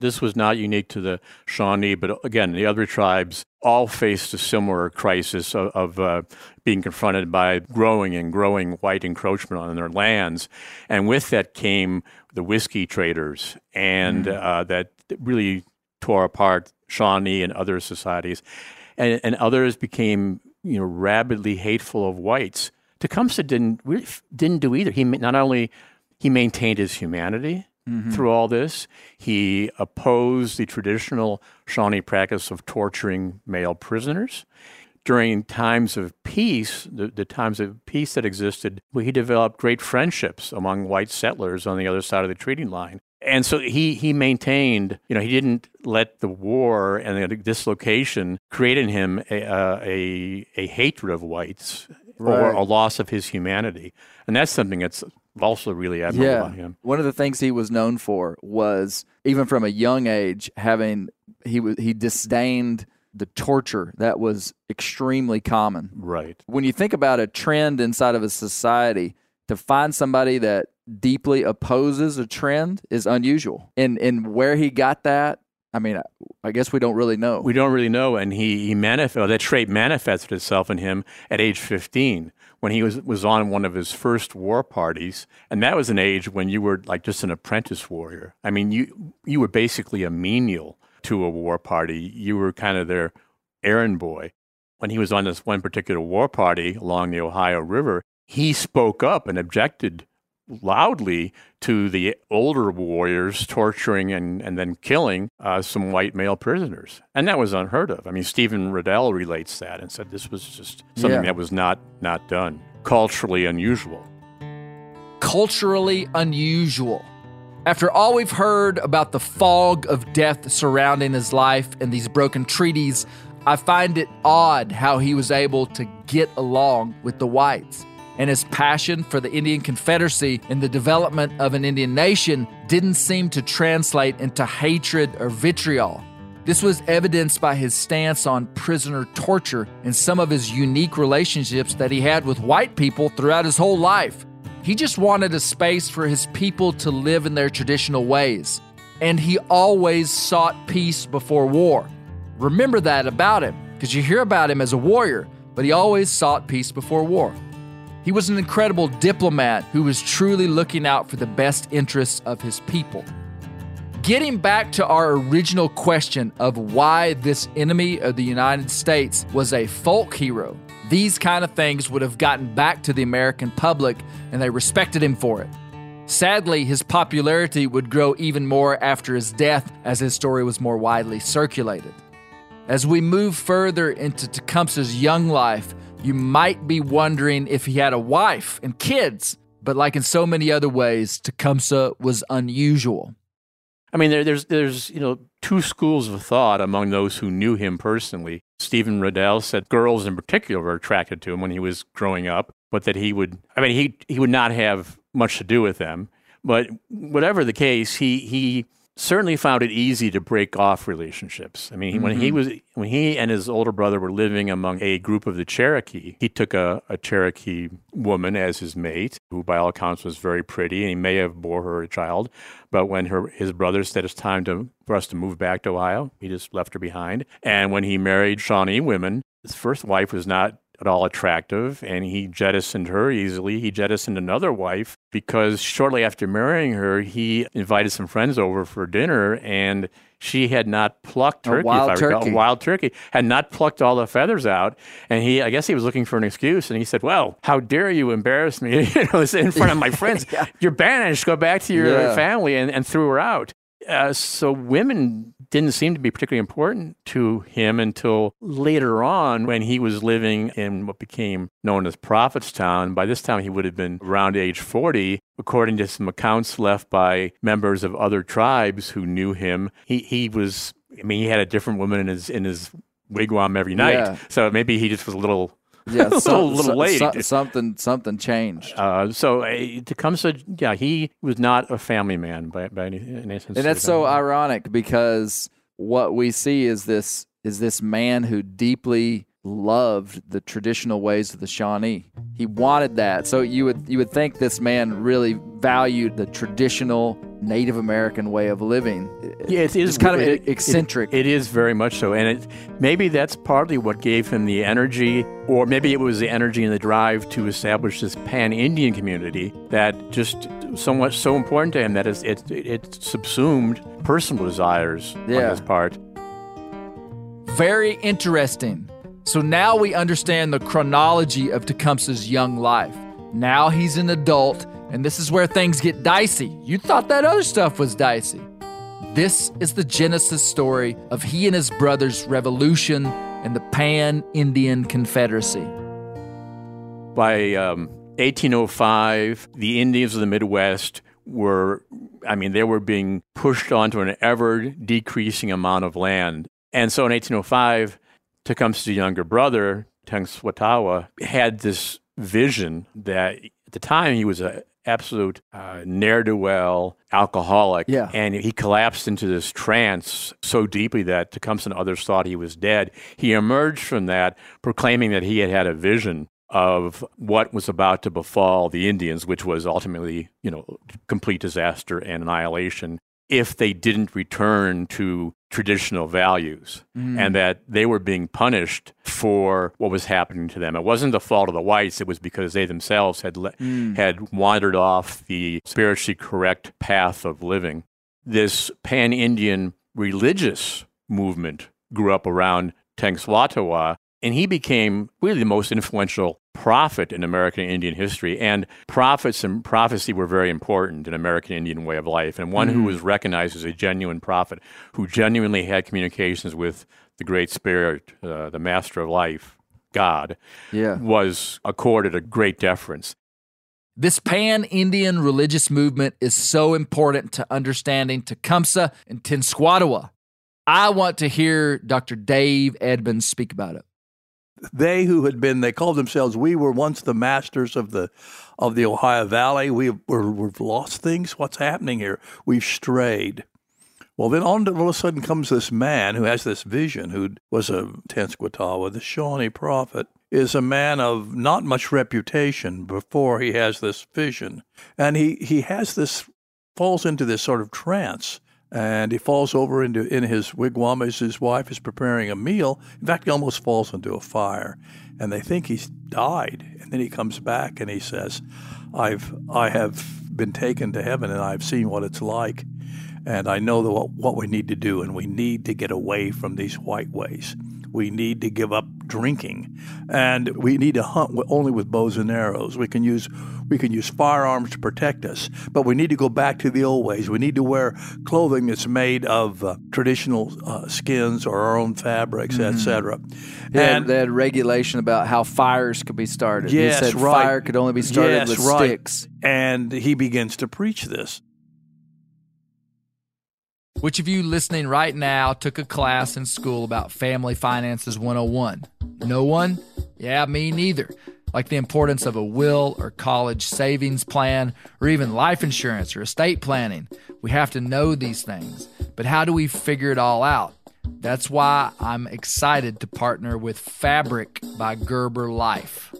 This was not unique to the Shawnee, but again, the other tribes all faced a similar crisis of, of uh, being confronted by growing and growing white encroachment on their lands. And with that came the whiskey traders, and mm. uh, that really tore apart Shawnee and other societies. And, and others became you know, rabidly hateful of whites. Tecumseh didn't, really, didn't do either. He not only he maintained his humanity, Mm-hmm. Through all this, he opposed the traditional Shawnee practice of torturing male prisoners. During times of peace, the, the times of peace that existed, he developed great friendships among white settlers on the other side of the treaty line. And so he, he maintained, you know, he didn't let the war and the dislocation create in him a, a, a hatred of whites right. or a loss of his humanity. And that's something that's also really admirable yeah. about him. One of the things he was known for was even from a young age having he was he disdained the torture that was extremely common. Right. When you think about a trend inside of a society, to find somebody that deeply opposes a trend is unusual. And and where he got that, I mean, I guess we don't really know. We don't really know, and he he manifest that trait manifested itself in him at age fifteen when he was, was on one of his first war parties. And that was an age when you were like just an apprentice warrior. I mean, you, you were basically a menial to a war party. You were kind of their errand boy. When he was on this one particular war party along the Ohio River, he spoke up and objected loudly to the older warriors torturing and, and then killing uh, some white male prisoners. And that was unheard of. I mean, Stephen Ruddell relates that and said this was just something yeah. that was not, not done, culturally unusual. Culturally unusual. After all we've heard about the fog of death surrounding his life and these broken treaties, I find it odd how he was able to get along with the whites and his passion for the Indian Confederacy and the development of an Indian nation didn't seem to translate into hatred or vitriol. This was evidenced by his stance on prisoner torture and some of his unique relationships that he had with white people throughout his whole life. He just wanted a space for his people to live in their traditional ways, and he always sought peace before war. Remember that about him, because you hear about him as a warrior, but he always sought peace before war. He was an incredible diplomat who was truly looking out for the best interests of his people. Getting back to our original question of why this enemy of the United States was a folk hero, these kind of things would have gotten back to the American public and they respected him for it. Sadly, his popularity would grow even more after his death as his story was more widely circulated. As we move further into Tecumseh's young life, you might be wondering if he had a wife and kids, but like in so many other ways, Tecumseh was unusual. I mean, there, there's there's you know two schools of thought among those who knew him personally. Stephen Ruddell said girls in particular were attracted to him when he was growing up, but that he would I mean he he would not have much to do with them. But whatever the case, he he certainly found it easy to break off relationships. I mean, mm-hmm. when he was when he and his older brother were living among a group of the Cherokee, he took a, a Cherokee woman as his mate, who by all accounts was very pretty, and he may have bore her a child. But when her his brother said it's time to for us to move back to Ohio, he just left her behind. And when he married Shawnee women, his first wife was not at all attractive, and he jettisoned her easily. He jettisoned another wife because shortly after marrying her, he invited some friends over for dinner, and she had not plucked turkey, a wild if I turkey. recall, a wild turkey, had not plucked all the feathers out. And he, I guess he was looking for an excuse, and he said, "Well, how dare you embarrass me, you know, in front of my friends? yeah. You're banished. Go back to your Yeah. family," and, and threw her out. Uh, so women didn't seem to be particularly important to him until later on when he was living in what became known as Prophetstown. By this time, he would have been around age 40. According to some accounts left by members of other tribes who knew him, he, he was, I mean, he had a different woman in his, in his wigwam every night. Yeah. So maybe he just was a little Yeah, a some- little some- late. some- something something changed. Uh, so uh, Tecumseh, yeah, he was not a family man by, by any, any sense. and that's so ironic because what we see is this is this man who deeply loved the traditional ways of the Shawnee. He wanted that. So you would you would think this man really valued the traditional Native American way of living. Yeah, it is It's kind of it- it- eccentric. it is very much so, and it, maybe that's partly what gave him the energy, or maybe it was the energy and the drive to establish this pan-Indian community that just somewhat so important to him that it's, it it subsumed personal desires on Yeah. his part. Very interesting. So now we understand the chronology of Tecumseh's young life. Now he's an adult, and this is where things get dicey. You thought that other stuff was dicey. This is the Genesis story of he and his brother's revolution and the Pan Indian Confederacy. By um, 1805, the Indians of the Midwest were, I mean, they were being pushed onto an ever decreasing amount of land. And so in 1805, Tecumseh's younger brother, Tenskwatawa, had this vision that at the time he was an absolute uh, ne'er do well alcoholic. Yeah. And he collapsed into this trance so deeply that Tecumseh and others thought he was dead. He emerged from that proclaiming that he had had a vision of what was about to befall the Indians, which was ultimately, you know, complete disaster and annihilation if they didn't return to traditional values mm. and that they were being punished for what was happening to them. It wasn't the fault of the whites, it was because they themselves had le- mm. had wandered off the spiritually correct path of living. This pan-Indian religious movement grew up around Tenskwatawa and he became really the most influential prophet in American Indian history. And prophets and prophecy were very important in American Indian way of life. And one who was recognized as a genuine prophet, who genuinely had communications with the Great Spirit, uh, the Master of Life, God, Yeah. was accorded a great deference. This pan Indian religious movement is so important to understanding Tecumseh and Tenskwatawa. I want to hear Dr. Dave Edmunds speak about it. They who had been they called themselves we were once the masters of the of the ohio valley. We were, we've lost things. What's happening here? We've strayed. Well then all of a sudden comes this man who has this vision who was a tenskwatawa the shawnee prophet is a man of not much reputation before he has this vision. And he he has this falls into this sort of trance and he falls over into in his wigwam as his wife is preparing a meal. In fact, he almost falls into a fire, and they think he's died. And then he comes back and he says, "I've I have been taken to heaven, and I've seen what it's like, and I know what, what we need to do, and we need to get away from these white ways." We need to give up drinking, and we need to hunt only with bows and arrows. We can use we can use firearms to protect us, but we need to go back to the old ways. We need to wear clothing that's made of uh, traditional uh, skins or our own fabrics, etc. They had, And they had regulation about how fires could be started. Yes, he said right. fire could only be started Yes, with right. sticks. and he begins to preach this. Which of you listening right now took a class in school about Family Finances 101? No one? Yeah, me neither. Like the importance of a will or college savings plan, or even life insurance or estate planning. We have to know these things. But how do we figure it all out? That's why I'm excited to partner with Fabric by Gerber Life.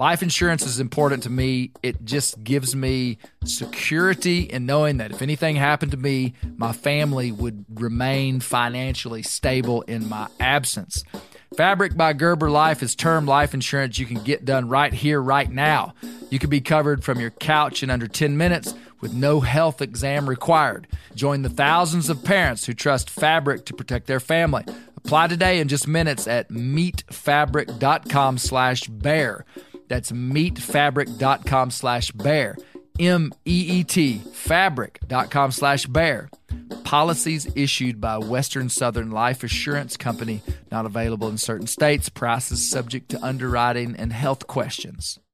Life insurance is important to me. It just gives me security in knowing that if anything happened to me, my family would remain financially stable in my absence. Fabric by Gerber Life is term life insurance you can get done right here, right now. You can be covered from your couch in under 10 minutes with no health exam required. Join the thousands of parents who trust Fabric to protect their family. Apply today in just minutes at meetfabric.com slash bear. That's meetfabric.com slash bear. M-E-E-T, fabric.com slash bear. Policies issued by Western Southern Life Assurance Company, not available in certain states. Prices subject to underwriting and health questions.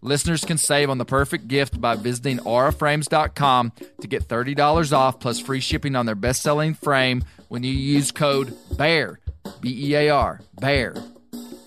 Listeners can save on the perfect gift by visiting auraframes.com to get $30 off plus free shipping on their best selling frame when you use code BEAR, B E A R, BEAR.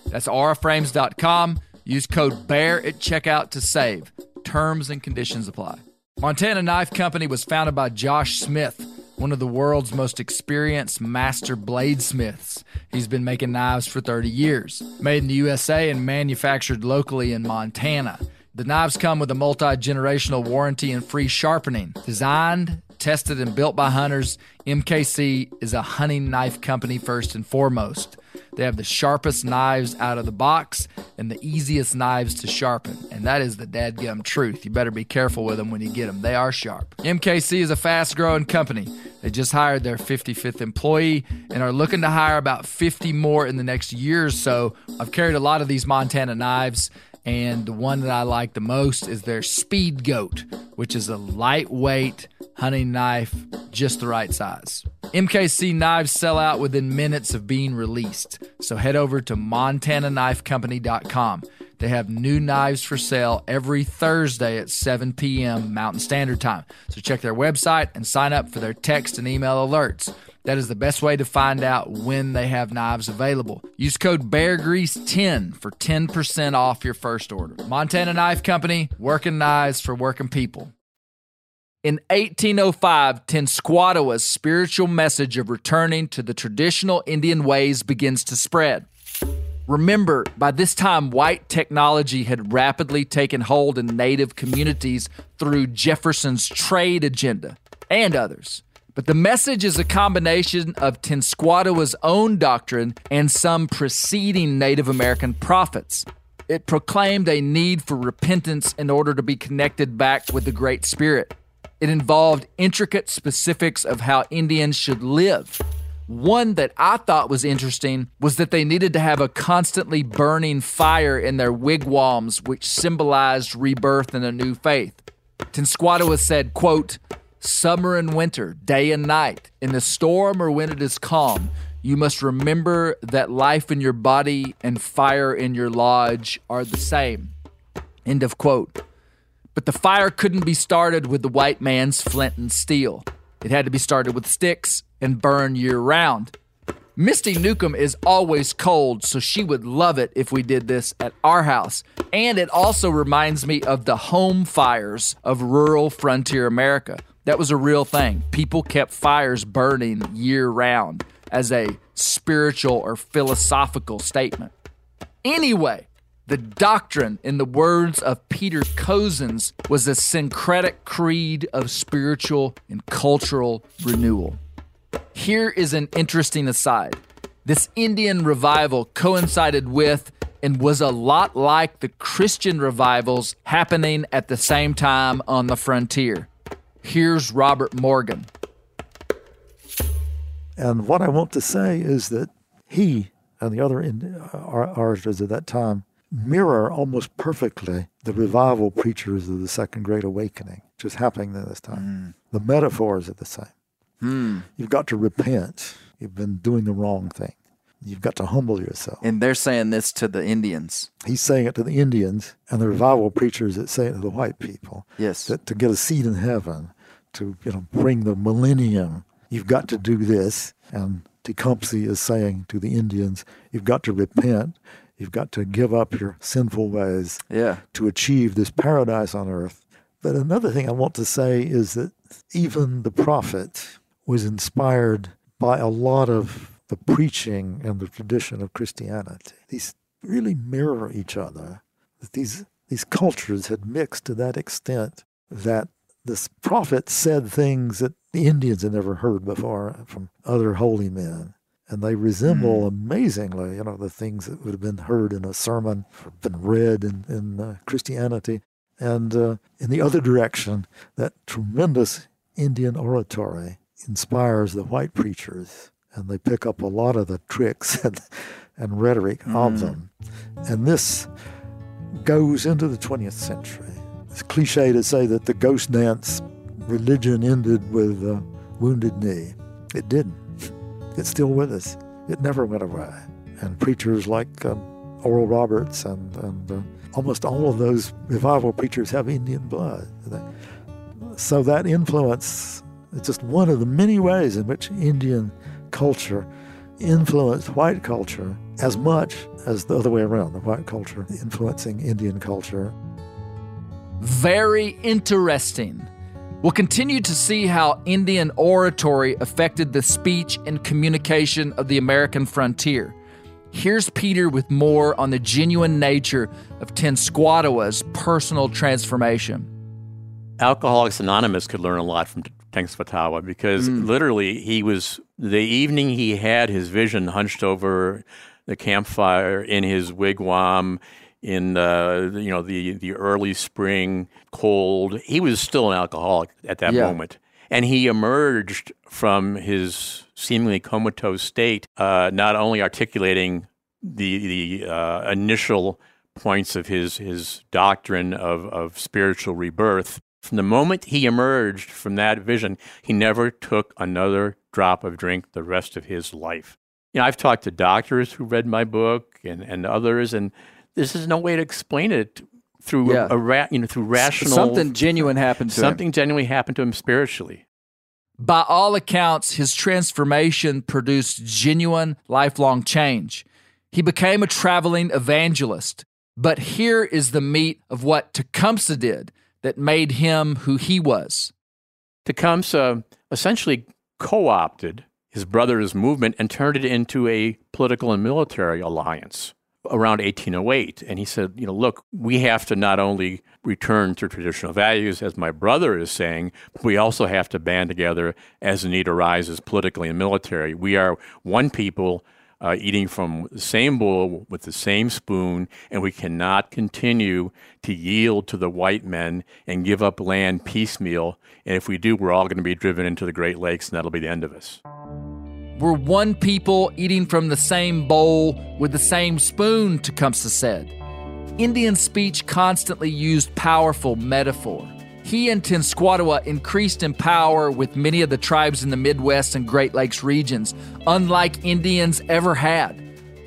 That's auraframes.com. Use code BEAR at checkout to save. Terms and conditions apply. Montana Knife Company was founded by Josh Smith, one of the world's most experienced master bladesmiths. He's been making knives for 30 years. Made in the USA and manufactured locally in Montana. The knives come with a multi generational warranty and free sharpening. Designed, tested, and built by hunters, MKC is a hunting knife company first and foremost. They have the sharpest knives out of the box and the easiest knives to sharpen. And that is the dadgum truth. You better be careful with them when you get them. They are sharp. MKC is a fast growing company. They just hired their 55th employee and are looking to hire about 50 more in the next year or so. I've carried a lot of these Montana knives. And the one that I like the most is their Speed Goat, which is a lightweight hunting knife, just the right size. MKC knives sell out within minutes of being released, so head over to montanaknifecompany.com. They have new knives for sale every Thursday at 7 p.m. Mountain Standard Time. So check their website and sign up for their text and email alerts. That is the best way to find out when they have knives available. Use code BEARGREASE10 for 10% off your first order. Montana Knife Company, working knives for working people. In 1805, Tenskwatawa's spiritual message of returning to the traditional Indian ways begins to spread. Remember, by this time, white technology had rapidly taken hold in native communities through Jefferson's trade agenda and others. But the message is a combination of Tenskwatawa's own doctrine and some preceding Native American prophets. It proclaimed a need for repentance in order to be connected back with the Great Spirit. It involved intricate specifics of how Indians should live. One that I thought was interesting was that they needed to have a constantly burning fire in their wigwams, which symbolized rebirth in a new faith. Tenskwatawa said, quote, Summer and winter, day and night, in the storm or when it is calm, you must remember that life in your body and fire in your lodge are the same. End of quote. But the fire couldn't be started with the white man's flint and steel. It had to be started with sticks and burn year round. Misty Newcomb is always cold, so she would love it if we did this at our house. And it also reminds me of the home fires of rural frontier America. That was a real thing. People kept fires burning year round as a spiritual or philosophical statement. Anyway, the doctrine, in the words of Peter Cozzens, was a syncretic creed of spiritual and cultural renewal. Here is an interesting aside. This Indian revival coincided with and was a lot like the Christian revivals happening at the same time on the frontier. Here's Robert Morgan. And what I want to say is that he and the other orators at that time mirror almost perfectly the revival preachers of the Second Great Awakening, which is happening at this time. Mm. The metaphors are the same. Mm. You've got to repent. You've been doing the wrong thing. You've got to humble yourself. And they're saying this to the Indians. He's saying it to the Indians, and the revival preachers that say it to the white people. Yes. That to get a seat in heaven, to you know bring the millennium, you've got to do this. And Tecumseh is saying to the Indians, you've got to repent. You've got to give up your sinful ways yeah. to achieve this paradise on earth. But another thing I want to say is that even the prophet was inspired by a lot of the preaching and the tradition of Christianity. These really mirror each other. These these cultures had mixed to that extent that this prophet said things that the Indians had never heard before from other holy men. And they resemble mm. amazingly, you know, the things that would have been heard in a sermon, been read in, in uh, Christianity. And uh, in the other direction, that tremendous Indian oratory inspires the white preachers, and they pick up a lot of the tricks and, and rhetoric mm. of them. And this goes into the 20th century. It's cliche to say that the ghost dance religion ended with a wounded knee. It didn't. It's still with us. It never went away. And preachers like um, Oral Roberts and, and uh, almost all of those revival preachers have Indian blood. So that influence is just one of the many ways in which Indian culture influenced white culture as much as the other way around, the white culture influencing Indian culture. Very interesting. We'll continue to see how Indian oratory affected the speech and communication of the American frontier. Here's Peter with more on the genuine nature of Tenskwatawa's personal transformation. Alcoholics Anonymous could learn a lot from Tenskwatawa because mm. literally he was the evening he had his vision hunched over the campfire in his wigwam in uh, you know the the early spring cold. He was still an alcoholic at that yeah. moment, and he emerged from his seemingly comatose state, uh, not only articulating the the uh, initial points of his his doctrine of of spiritual rebirth. From the moment he emerged from that vision, he never took another drop of drink the rest of his life. You know, I've talked to doctors who read my book and, and others, and this is no way to explain it through yeah. a, a ra- you know through rational something genuine happened to him. something him. genuinely happened to him spiritually. By all accounts, his transformation produced genuine lifelong change. He became a traveling evangelist. But here is the meat of what Tecumseh did that made him who he was. Tecumseh essentially co opted his brother's movement and turned it into a political and military alliance around 1808. And he said, you know, look, we have to not only return to traditional values, as my brother is saying, but we also have to band together as the need arises politically and military. We are one people. Uh, eating from the same bowl with the same spoon, and we cannot continue to yield to the white men and give up land piecemeal. And if we do, we're all going to be driven into the Great Lakes, and that'll be the end of us. We're one people eating from the same bowl with the same spoon, Tecumseh said. Indian speech constantly used powerful metaphor. He and Tenskwatawa increased in power with many of the tribes in the Midwest and Great Lakes regions, unlike Indians ever had.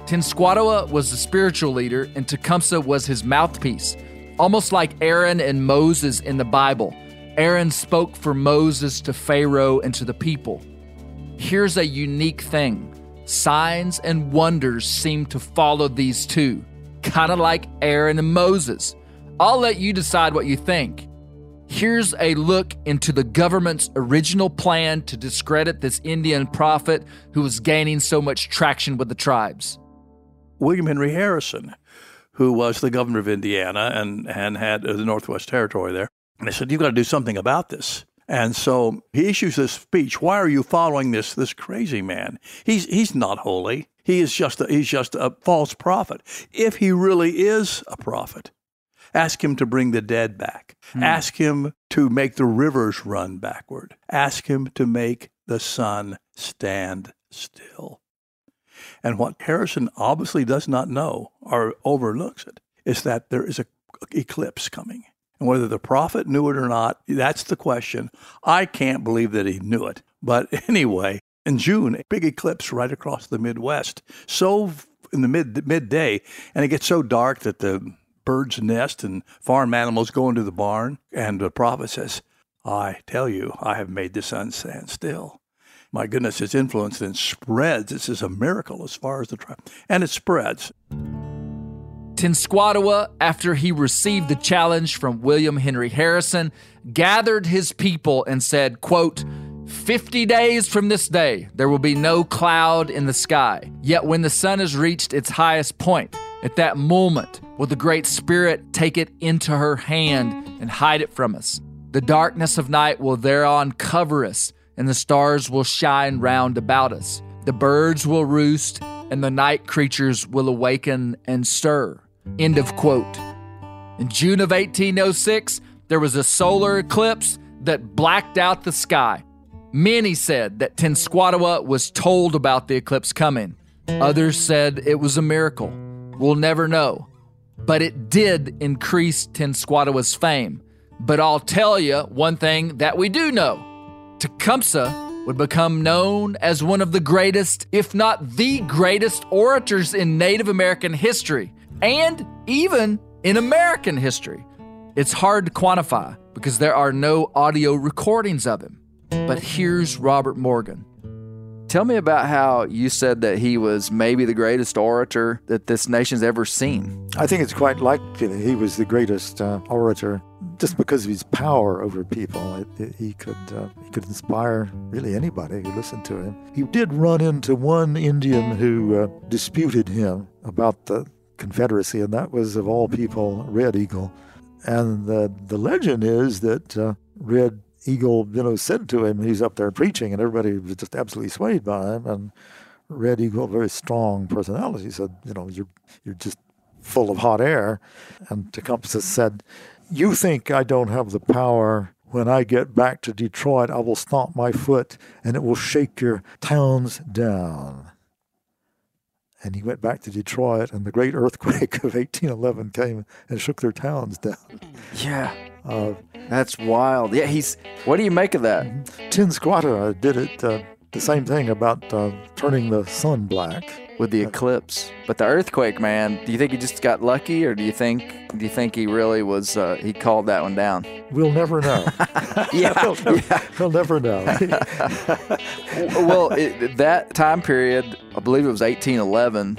Tenskwatawa was the spiritual leader, and Tecumseh was his mouthpiece, almost like Aaron and Moses in the Bible. Aaron spoke for Moses to Pharaoh and to the people. Here's a unique thing signs and wonders seem to follow these two, kind of like Aaron and Moses. I'll let you decide what you think. Here's a look into the government's original plan to discredit this Indian prophet who was gaining so much traction with the tribes. William Henry Harrison, who was the governor of Indiana and, and had the Northwest Territory there. And they said, You've got to do something about this. And so he issues this speech. Why are you following this this crazy man? He's he's not holy. He is just a, he's just a false prophet. If he really is a prophet, ask him to bring the dead back. Hmm. Ask him to make the rivers run backward. Ask him to make the sun stand still. And what Harrison obviously does not know or overlooks it is that there is a eclipse coming. And whether the prophet knew it or not, that's the question. I can't believe that he knew it. But anyway, in June, a big eclipse right across the Midwest. So in the mid midday, and it gets so dark that the birds nest and farm animals go into the barn. And the prophet says, I tell you, I have made the sun stand still. My goodness, its influence then spreads. This is a miracle as far as the tribe, and it spreads. Tenskwatawa, after he received the challenge from William Henry Harrison, gathered his people and said, quote, 50 days from this day, there will be no cloud in the sky. Yet when the sun has reached its highest point, at that moment will the Great Spirit take it into her hand and hide it from us. The darkness of night will thereon cover us, and the stars will shine round about us. The birds will roost, and the night creatures will awaken and stir. End of quote. In June of 1806, there was a solar eclipse that blacked out the sky. Many said that Tenskwatawa was told about the eclipse coming. Others said it was a miracle. We'll never know. But it did increase Tenskwatawa's fame. But I'll tell you one thing that we do know Tecumseh would become known as one of the greatest, if not the greatest, orators in Native American history and even in American history. It's hard to quantify because there are no audio recordings of him. But here's Robert Morgan. Tell me about how you said that he was maybe the greatest orator that this nation's ever seen. I think it's quite likely that he was the greatest uh, orator just because of his power over people. It, it, he could uh, he could inspire really anybody who listened to him. He did run into one Indian who uh, disputed him about the Confederacy, and that was of all people Red Eagle. And the the legend is that uh, Red Eagle, you know, said to him, he's up there preaching, and everybody was just absolutely swayed by him. And Red Eagle, very strong personality, said, you know, you're you're just full of hot air. And Tecumseh said, you think I don't have the power. When I get back to Detroit, I will stomp my foot and it will shake your towns down. And he went back to Detroit, and the great earthquake of 1811 came and shook their towns down. Yeah. Uh, That's wild. Yeah, he's. What do you make of that? Tenskwatawa did it uh, the same thing about uh, turning the sun black. with the eclipse. But the earthquake, man, do you think he just got lucky, or do you think do you think he really was? Uh, he called that one down. We'll never know. Yeah, we'll, never, yeah. we'll never know. well, it, that time period, I believe it was 1811,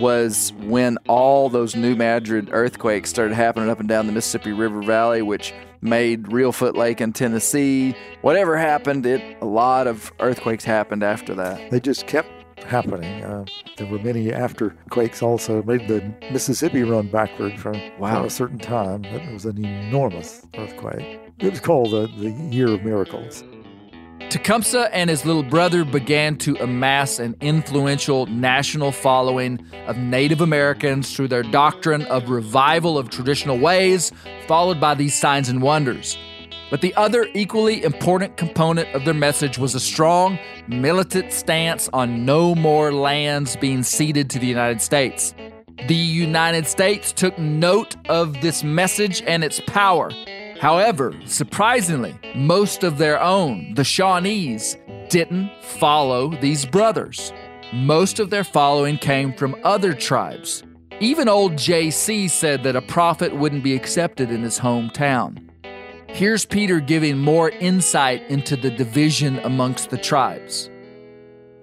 was when all those New Madrid earthquakes started happening up and down the Mississippi River Valley, which made Reelfoot Lake in Tennessee. Whatever happened, it a lot of earthquakes happened after that. they just kept happening. Uh, there were many afterquakes also made the Mississippi run backward for, Wow. for a certain time. It was an enormous earthquake. It was called the, the Year of Miracles. Tecumseh and his little brother began to amass an influential national following of Native Americans through their doctrine of revival of traditional ways, followed by these signs and wonders. But the other equally important component of their message was a strong, militant stance on no more lands being ceded to the United States. The United States took note of this message and its power. However, surprisingly, most of their own, the Shawnees, didn't follow these brothers. Most of their following came from other tribes. Even old JC said that a prophet wouldn't be accepted in his hometown. Here's Peter giving more insight into the division amongst the tribes.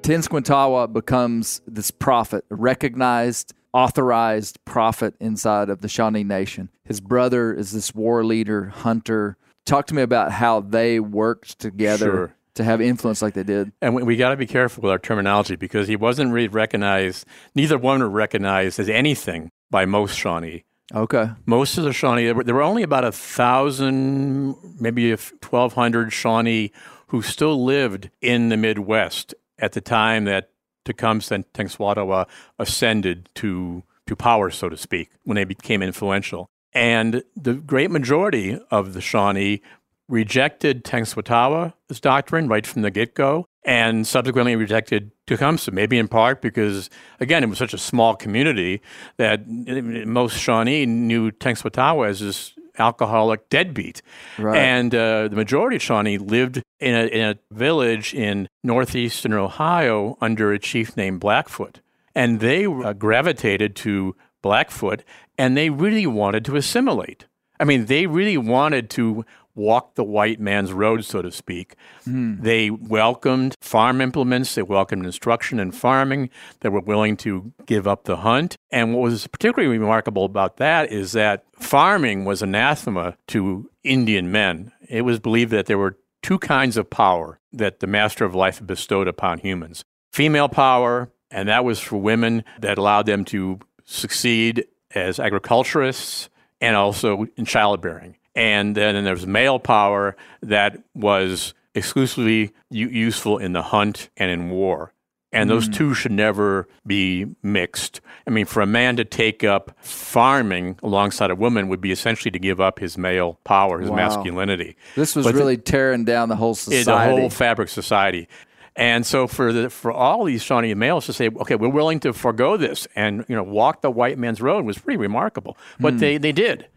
Tenskwatawa becomes this prophet, recognized, authorized prophet inside of the Shawnee Nation. His brother is this war leader, hunter. Talk to me about how they worked together Sure. to have influence like they did. And we, we got to be careful with our terminology because he wasn't really recognized, neither one were recognized as anything by most Shawnee. Okay. Most of the Shawnee, there were, there were only about a thousand, maybe a 1,200 Shawnee who still lived in the Midwest at the time that Tecumseh and Tenskwatawa uh, ascended to, to power, so to speak, when they became influential. And the great majority of the Shawnee rejected Tenskwatawa's doctrine right from the get go and subsequently rejected Tecumseh, maybe in part because, again, it was such a small community that eh, most Shawnee knew Tenskwatawa as this alcoholic deadbeat. Right. And uh, the majority of Shawnee lived in a, in a village in northeastern Ohio under a chief named Black Hoof. And they uh, gravitated to Black Hoof and they really wanted to assimilate. I mean, they really wanted to walk the white man's road, so to speak. Hmm. They welcomed farm implements, they welcomed instruction in farming, they were willing to give up the hunt. And what was particularly remarkable about that is that farming was anathema to Indian men. It was believed that there were two kinds of power that the master of life bestowed upon humans female power, and that was for women that allowed them to succeed as agriculturists and also in childbearing. And then there was male power that was exclusively u- useful in the hunt and in war. And those hmm. two should never be mixed. I mean, for a man to take up farming alongside a woman would be essentially to give up his male power, his Wow. masculinity. This was But really tearing down the whole society. the whole fabric society. And so for the for all these Shawnee males to say, okay, we're willing to forego this and you know walk the white man's road was pretty remarkable. But they they did.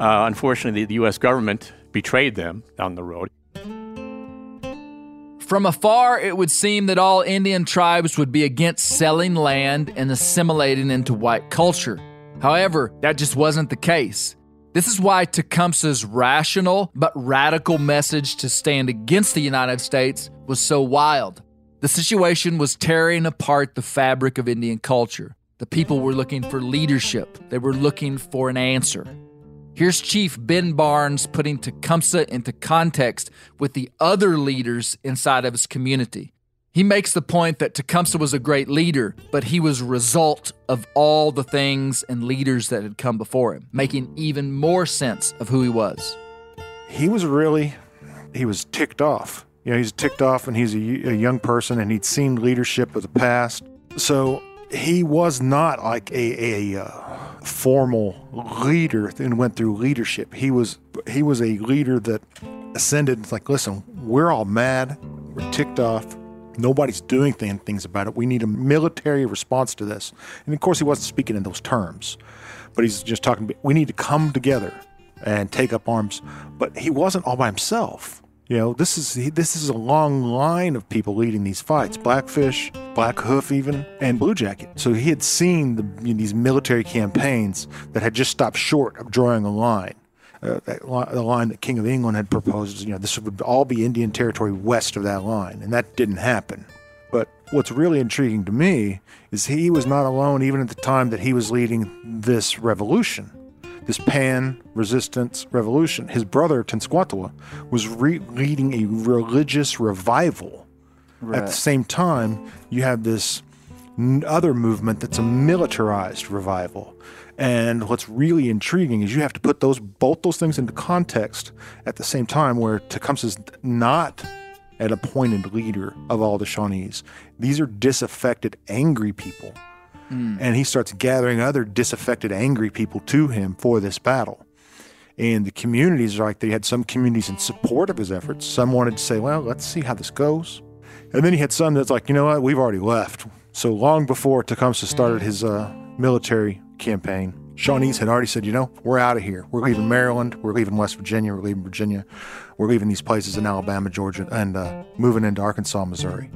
Uh, unfortunately, the, the U.S. government betrayed them down the road. From afar, it would seem that all Indian tribes would be against selling land and assimilating into white culture. However, that just wasn't the case. This is why Tecumseh's rational but radical message to stand against the United States was so wild. The situation was tearing apart the fabric of Indian culture. The people were looking for leadership, they were looking for an answer. Here's Chief Ben Barnes putting Tecumseh into context with the other leaders inside of his community. He makes the point that Tecumseh was a great leader, but he was a result of all the things and leaders that had come before him, making even more sense of who he was. he was really he was ticked off you know he's ticked off and he's a, a young person and he'd seen leadership of the past. So he was not like a, a uh, formal leader and went through leadership. He was he was a leader that ascended. It's like listen we're all mad. We're ticked off. Nobody's doing thing, things about it. We need a military response to this. And of course he wasn't speaking in those terms but he's just talking we need to come together and take up arms. But he wasn't all by himself. You know, this is this is a long line of people leading these fights: Blackfish, Black Hoof, even, and Blue Jacket. So he had seen the, you know, these military campaigns that had just stopped short of drawing a line. Uh, that li- the line that King of England had proposed, you know, this would all be Indian territory west of that line, and that didn't happen. But what's really intriguing to me is he was not alone, even at the time that he was leading this revolution this pan resistance revolution. His brother, Tenskwatawa, was re- leading a religious revival. At the same time, you have this n- other movement that's a militarized revival. And what's really intriguing is you have to put those both those things into context at the same time where Tecumseh's not an appointed leader of all the Shawnees. These are disaffected, angry people and he starts gathering other disaffected, angry people to him for this battle. And the communities are like they had some communities in support of his efforts. Some wanted to say, well, let's see how this goes. And then he had some that's like, you know what, we've already left. So long before Tecumseh started his uh, military campaign, Shawnees had already said, you know, we're out of here. We're leaving Maryland. We're leaving West Virginia. We're leaving Virginia. We're leaving these places in Alabama, Georgia, and uh, moving into Arkansas, Missouri.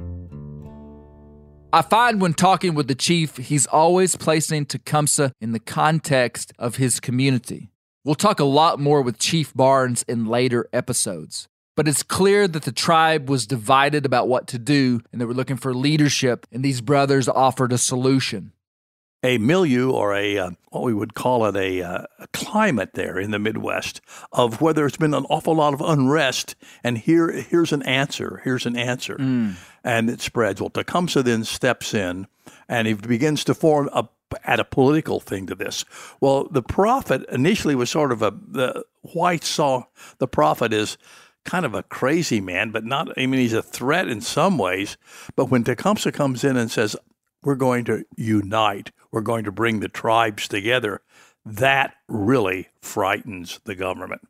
I find when talking with the chief, he's always placing Tecumseh in the context of his community. We'll talk a lot more with Chief Barnes in later episodes. But it's clear that the tribe was divided about what to do and they were looking for leadership, and these brothers offered a solution. A milieu or a uh, what we would call it a, uh, a, climate there in the Midwest of where there's been an awful lot of unrest, and here here's an answer. Here's an answer, mm. and it spreads. Well, Tecumseh then steps in, and he begins to form a add a political thing to this. Well, the prophet initially was sort of a the whites saw the prophet as kind of a crazy man, but not. I mean, he's a threat in some ways. But when Tecumseh comes in and says, "We're going to unite," we're going to bring the tribes together, that really frightens the government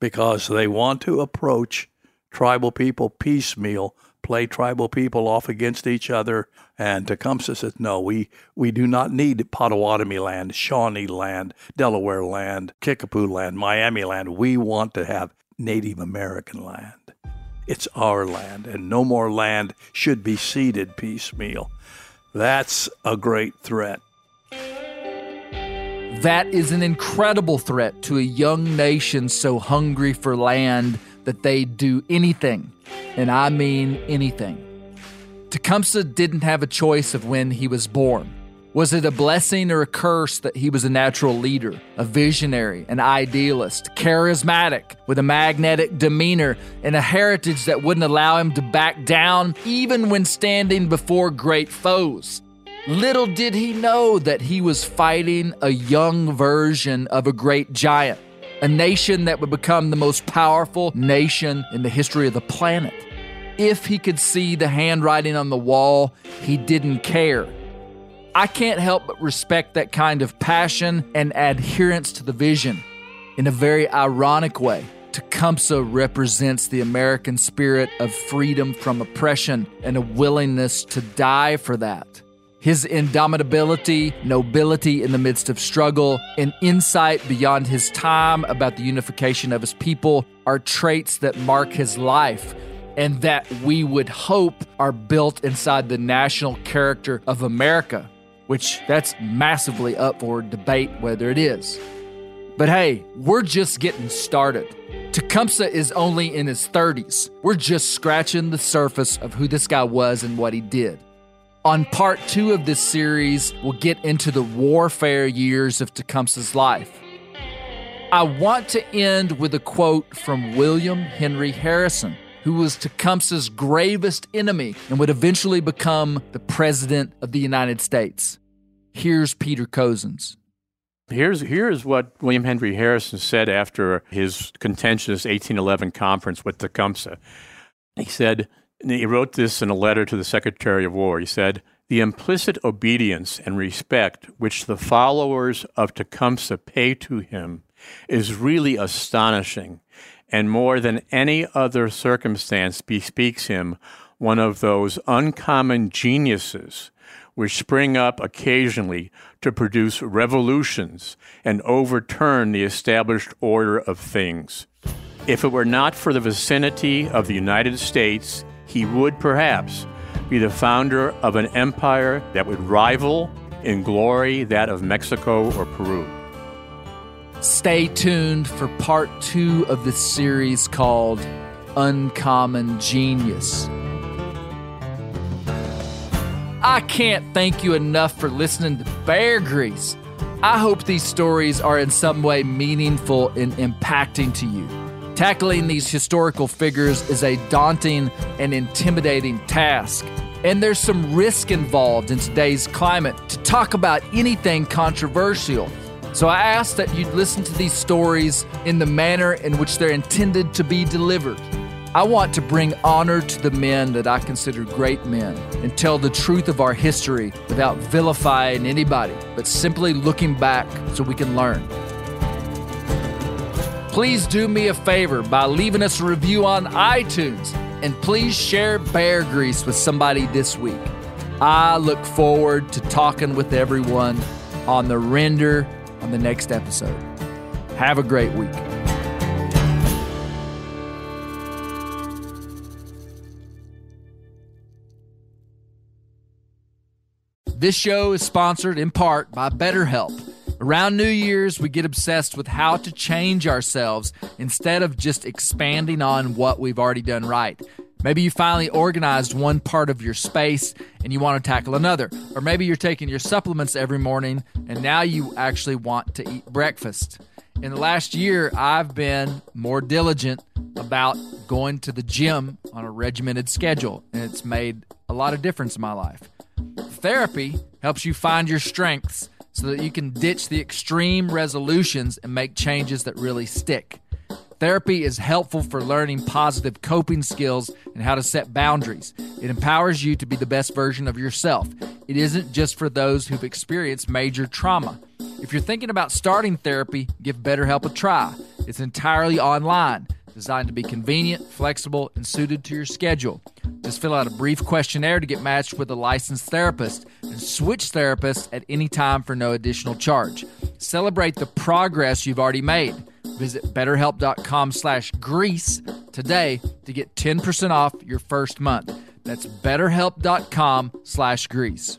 because they want to approach tribal people piecemeal, play tribal people off against each other. And Tecumseh says, no, we, we do not need Potawatomi land, Shawnee land, Delaware land, Kickapoo land, Miami land. We want to have Native American land. It's our land, and no more land should be ceded piecemeal. That's a great threat. That is an incredible threat to a young nation so hungry for land that they'd do anything, and I mean anything. Tecumseh didn't have a choice of when he was born. Was it a blessing or a curse that he was a natural leader, a visionary, an idealist, charismatic, with a magnetic demeanor, and a heritage that wouldn't allow him to back down even when standing before great foes? Little did he know that he was fighting a young version of a great giant, a nation that would become the most powerful nation in the history of the planet. If he could see the handwriting on the wall, he didn't care I can't help but respect that kind of passion and adherence to the vision. In a very ironic way, Tecumseh represents the American spirit of freedom from oppression and a willingness to die for that. His indomitability, nobility in the midst of struggle, and insight beyond his time about the unification of his people are traits that mark his life and that we would hope are built inside the national character of America which that's massively up for debate whether it is. But hey, we're just getting started. Tecumseh is only in his 30s. We're just scratching the surface of who this guy was and what he did. On part two of this series, we'll get into the warfare years of Tecumseh's life. I want to end with a quote from William Henry Harrison, who was Tecumseh's gravest enemy and would eventually become the President of the United States. Here's Peter Cozzens. Here's, here's what William Henry Harrison said after his contentious 1811 conference with Tecumseh. He said, he wrote this in a letter to the Secretary of War. He said, The implicit obedience and respect which the followers of Tecumseh pay to him is really astonishing and more than any other circumstance bespeaks him one of those uncommon geniuses which spring up occasionally to produce revolutions and overturn the established order of things. If it were not for the vicinity of the United States, he would perhaps be the founder of an empire that would rival in glory that of Mexico or Peru. Stay tuned for part two of this series called Uncommon Genius. I can't thank you enough for listening to Bear Grease. I hope these stories are in some way meaningful and impacting to you. Tackling these historical figures is a daunting and intimidating task. And there's some risk involved in today's climate to talk about anything controversial. So I ask that you listen to these stories in the manner in which they're intended to be delivered. I want to bring honor to the men that I consider great men and tell the truth of our history without vilifying anybody, but simply looking back so we can learn. Please do me a favor by leaving us a review on iTunes and please share Bear Grease with somebody this week. I look forward to talking with everyone on the Render on the next episode. Have a great week. This show is sponsored in part by BetterHelp. Around New Year's, we get obsessed with how to change ourselves instead of just expanding on what we've already done right. Maybe you finally organized one part of your space and you want to tackle another. Or maybe you're taking your supplements every morning and now you actually want to eat breakfast. In the last year, I've been more diligent about going to the gym on a regimented schedule, and it's made a lot of difference in my life. Therapy helps you find your strengths so that you can ditch the extreme resolutions and make changes that really stick. Therapy is helpful for learning positive coping skills and how to set boundaries. It empowers you to be the best version of yourself. It isn't just for those who've experienced major trauma. If you're thinking about starting therapy, give BetterHelp a try. It's entirely online, designed to be convenient, flexible, and suited to your schedule. Just fill out a brief questionnaire to get matched with a licensed therapist and switch therapists at any time for no additional charge. Celebrate the progress you've already made. Visit betterhelp.com slash grease today to get 10% off your first month. That's betterhelp.com slash grease.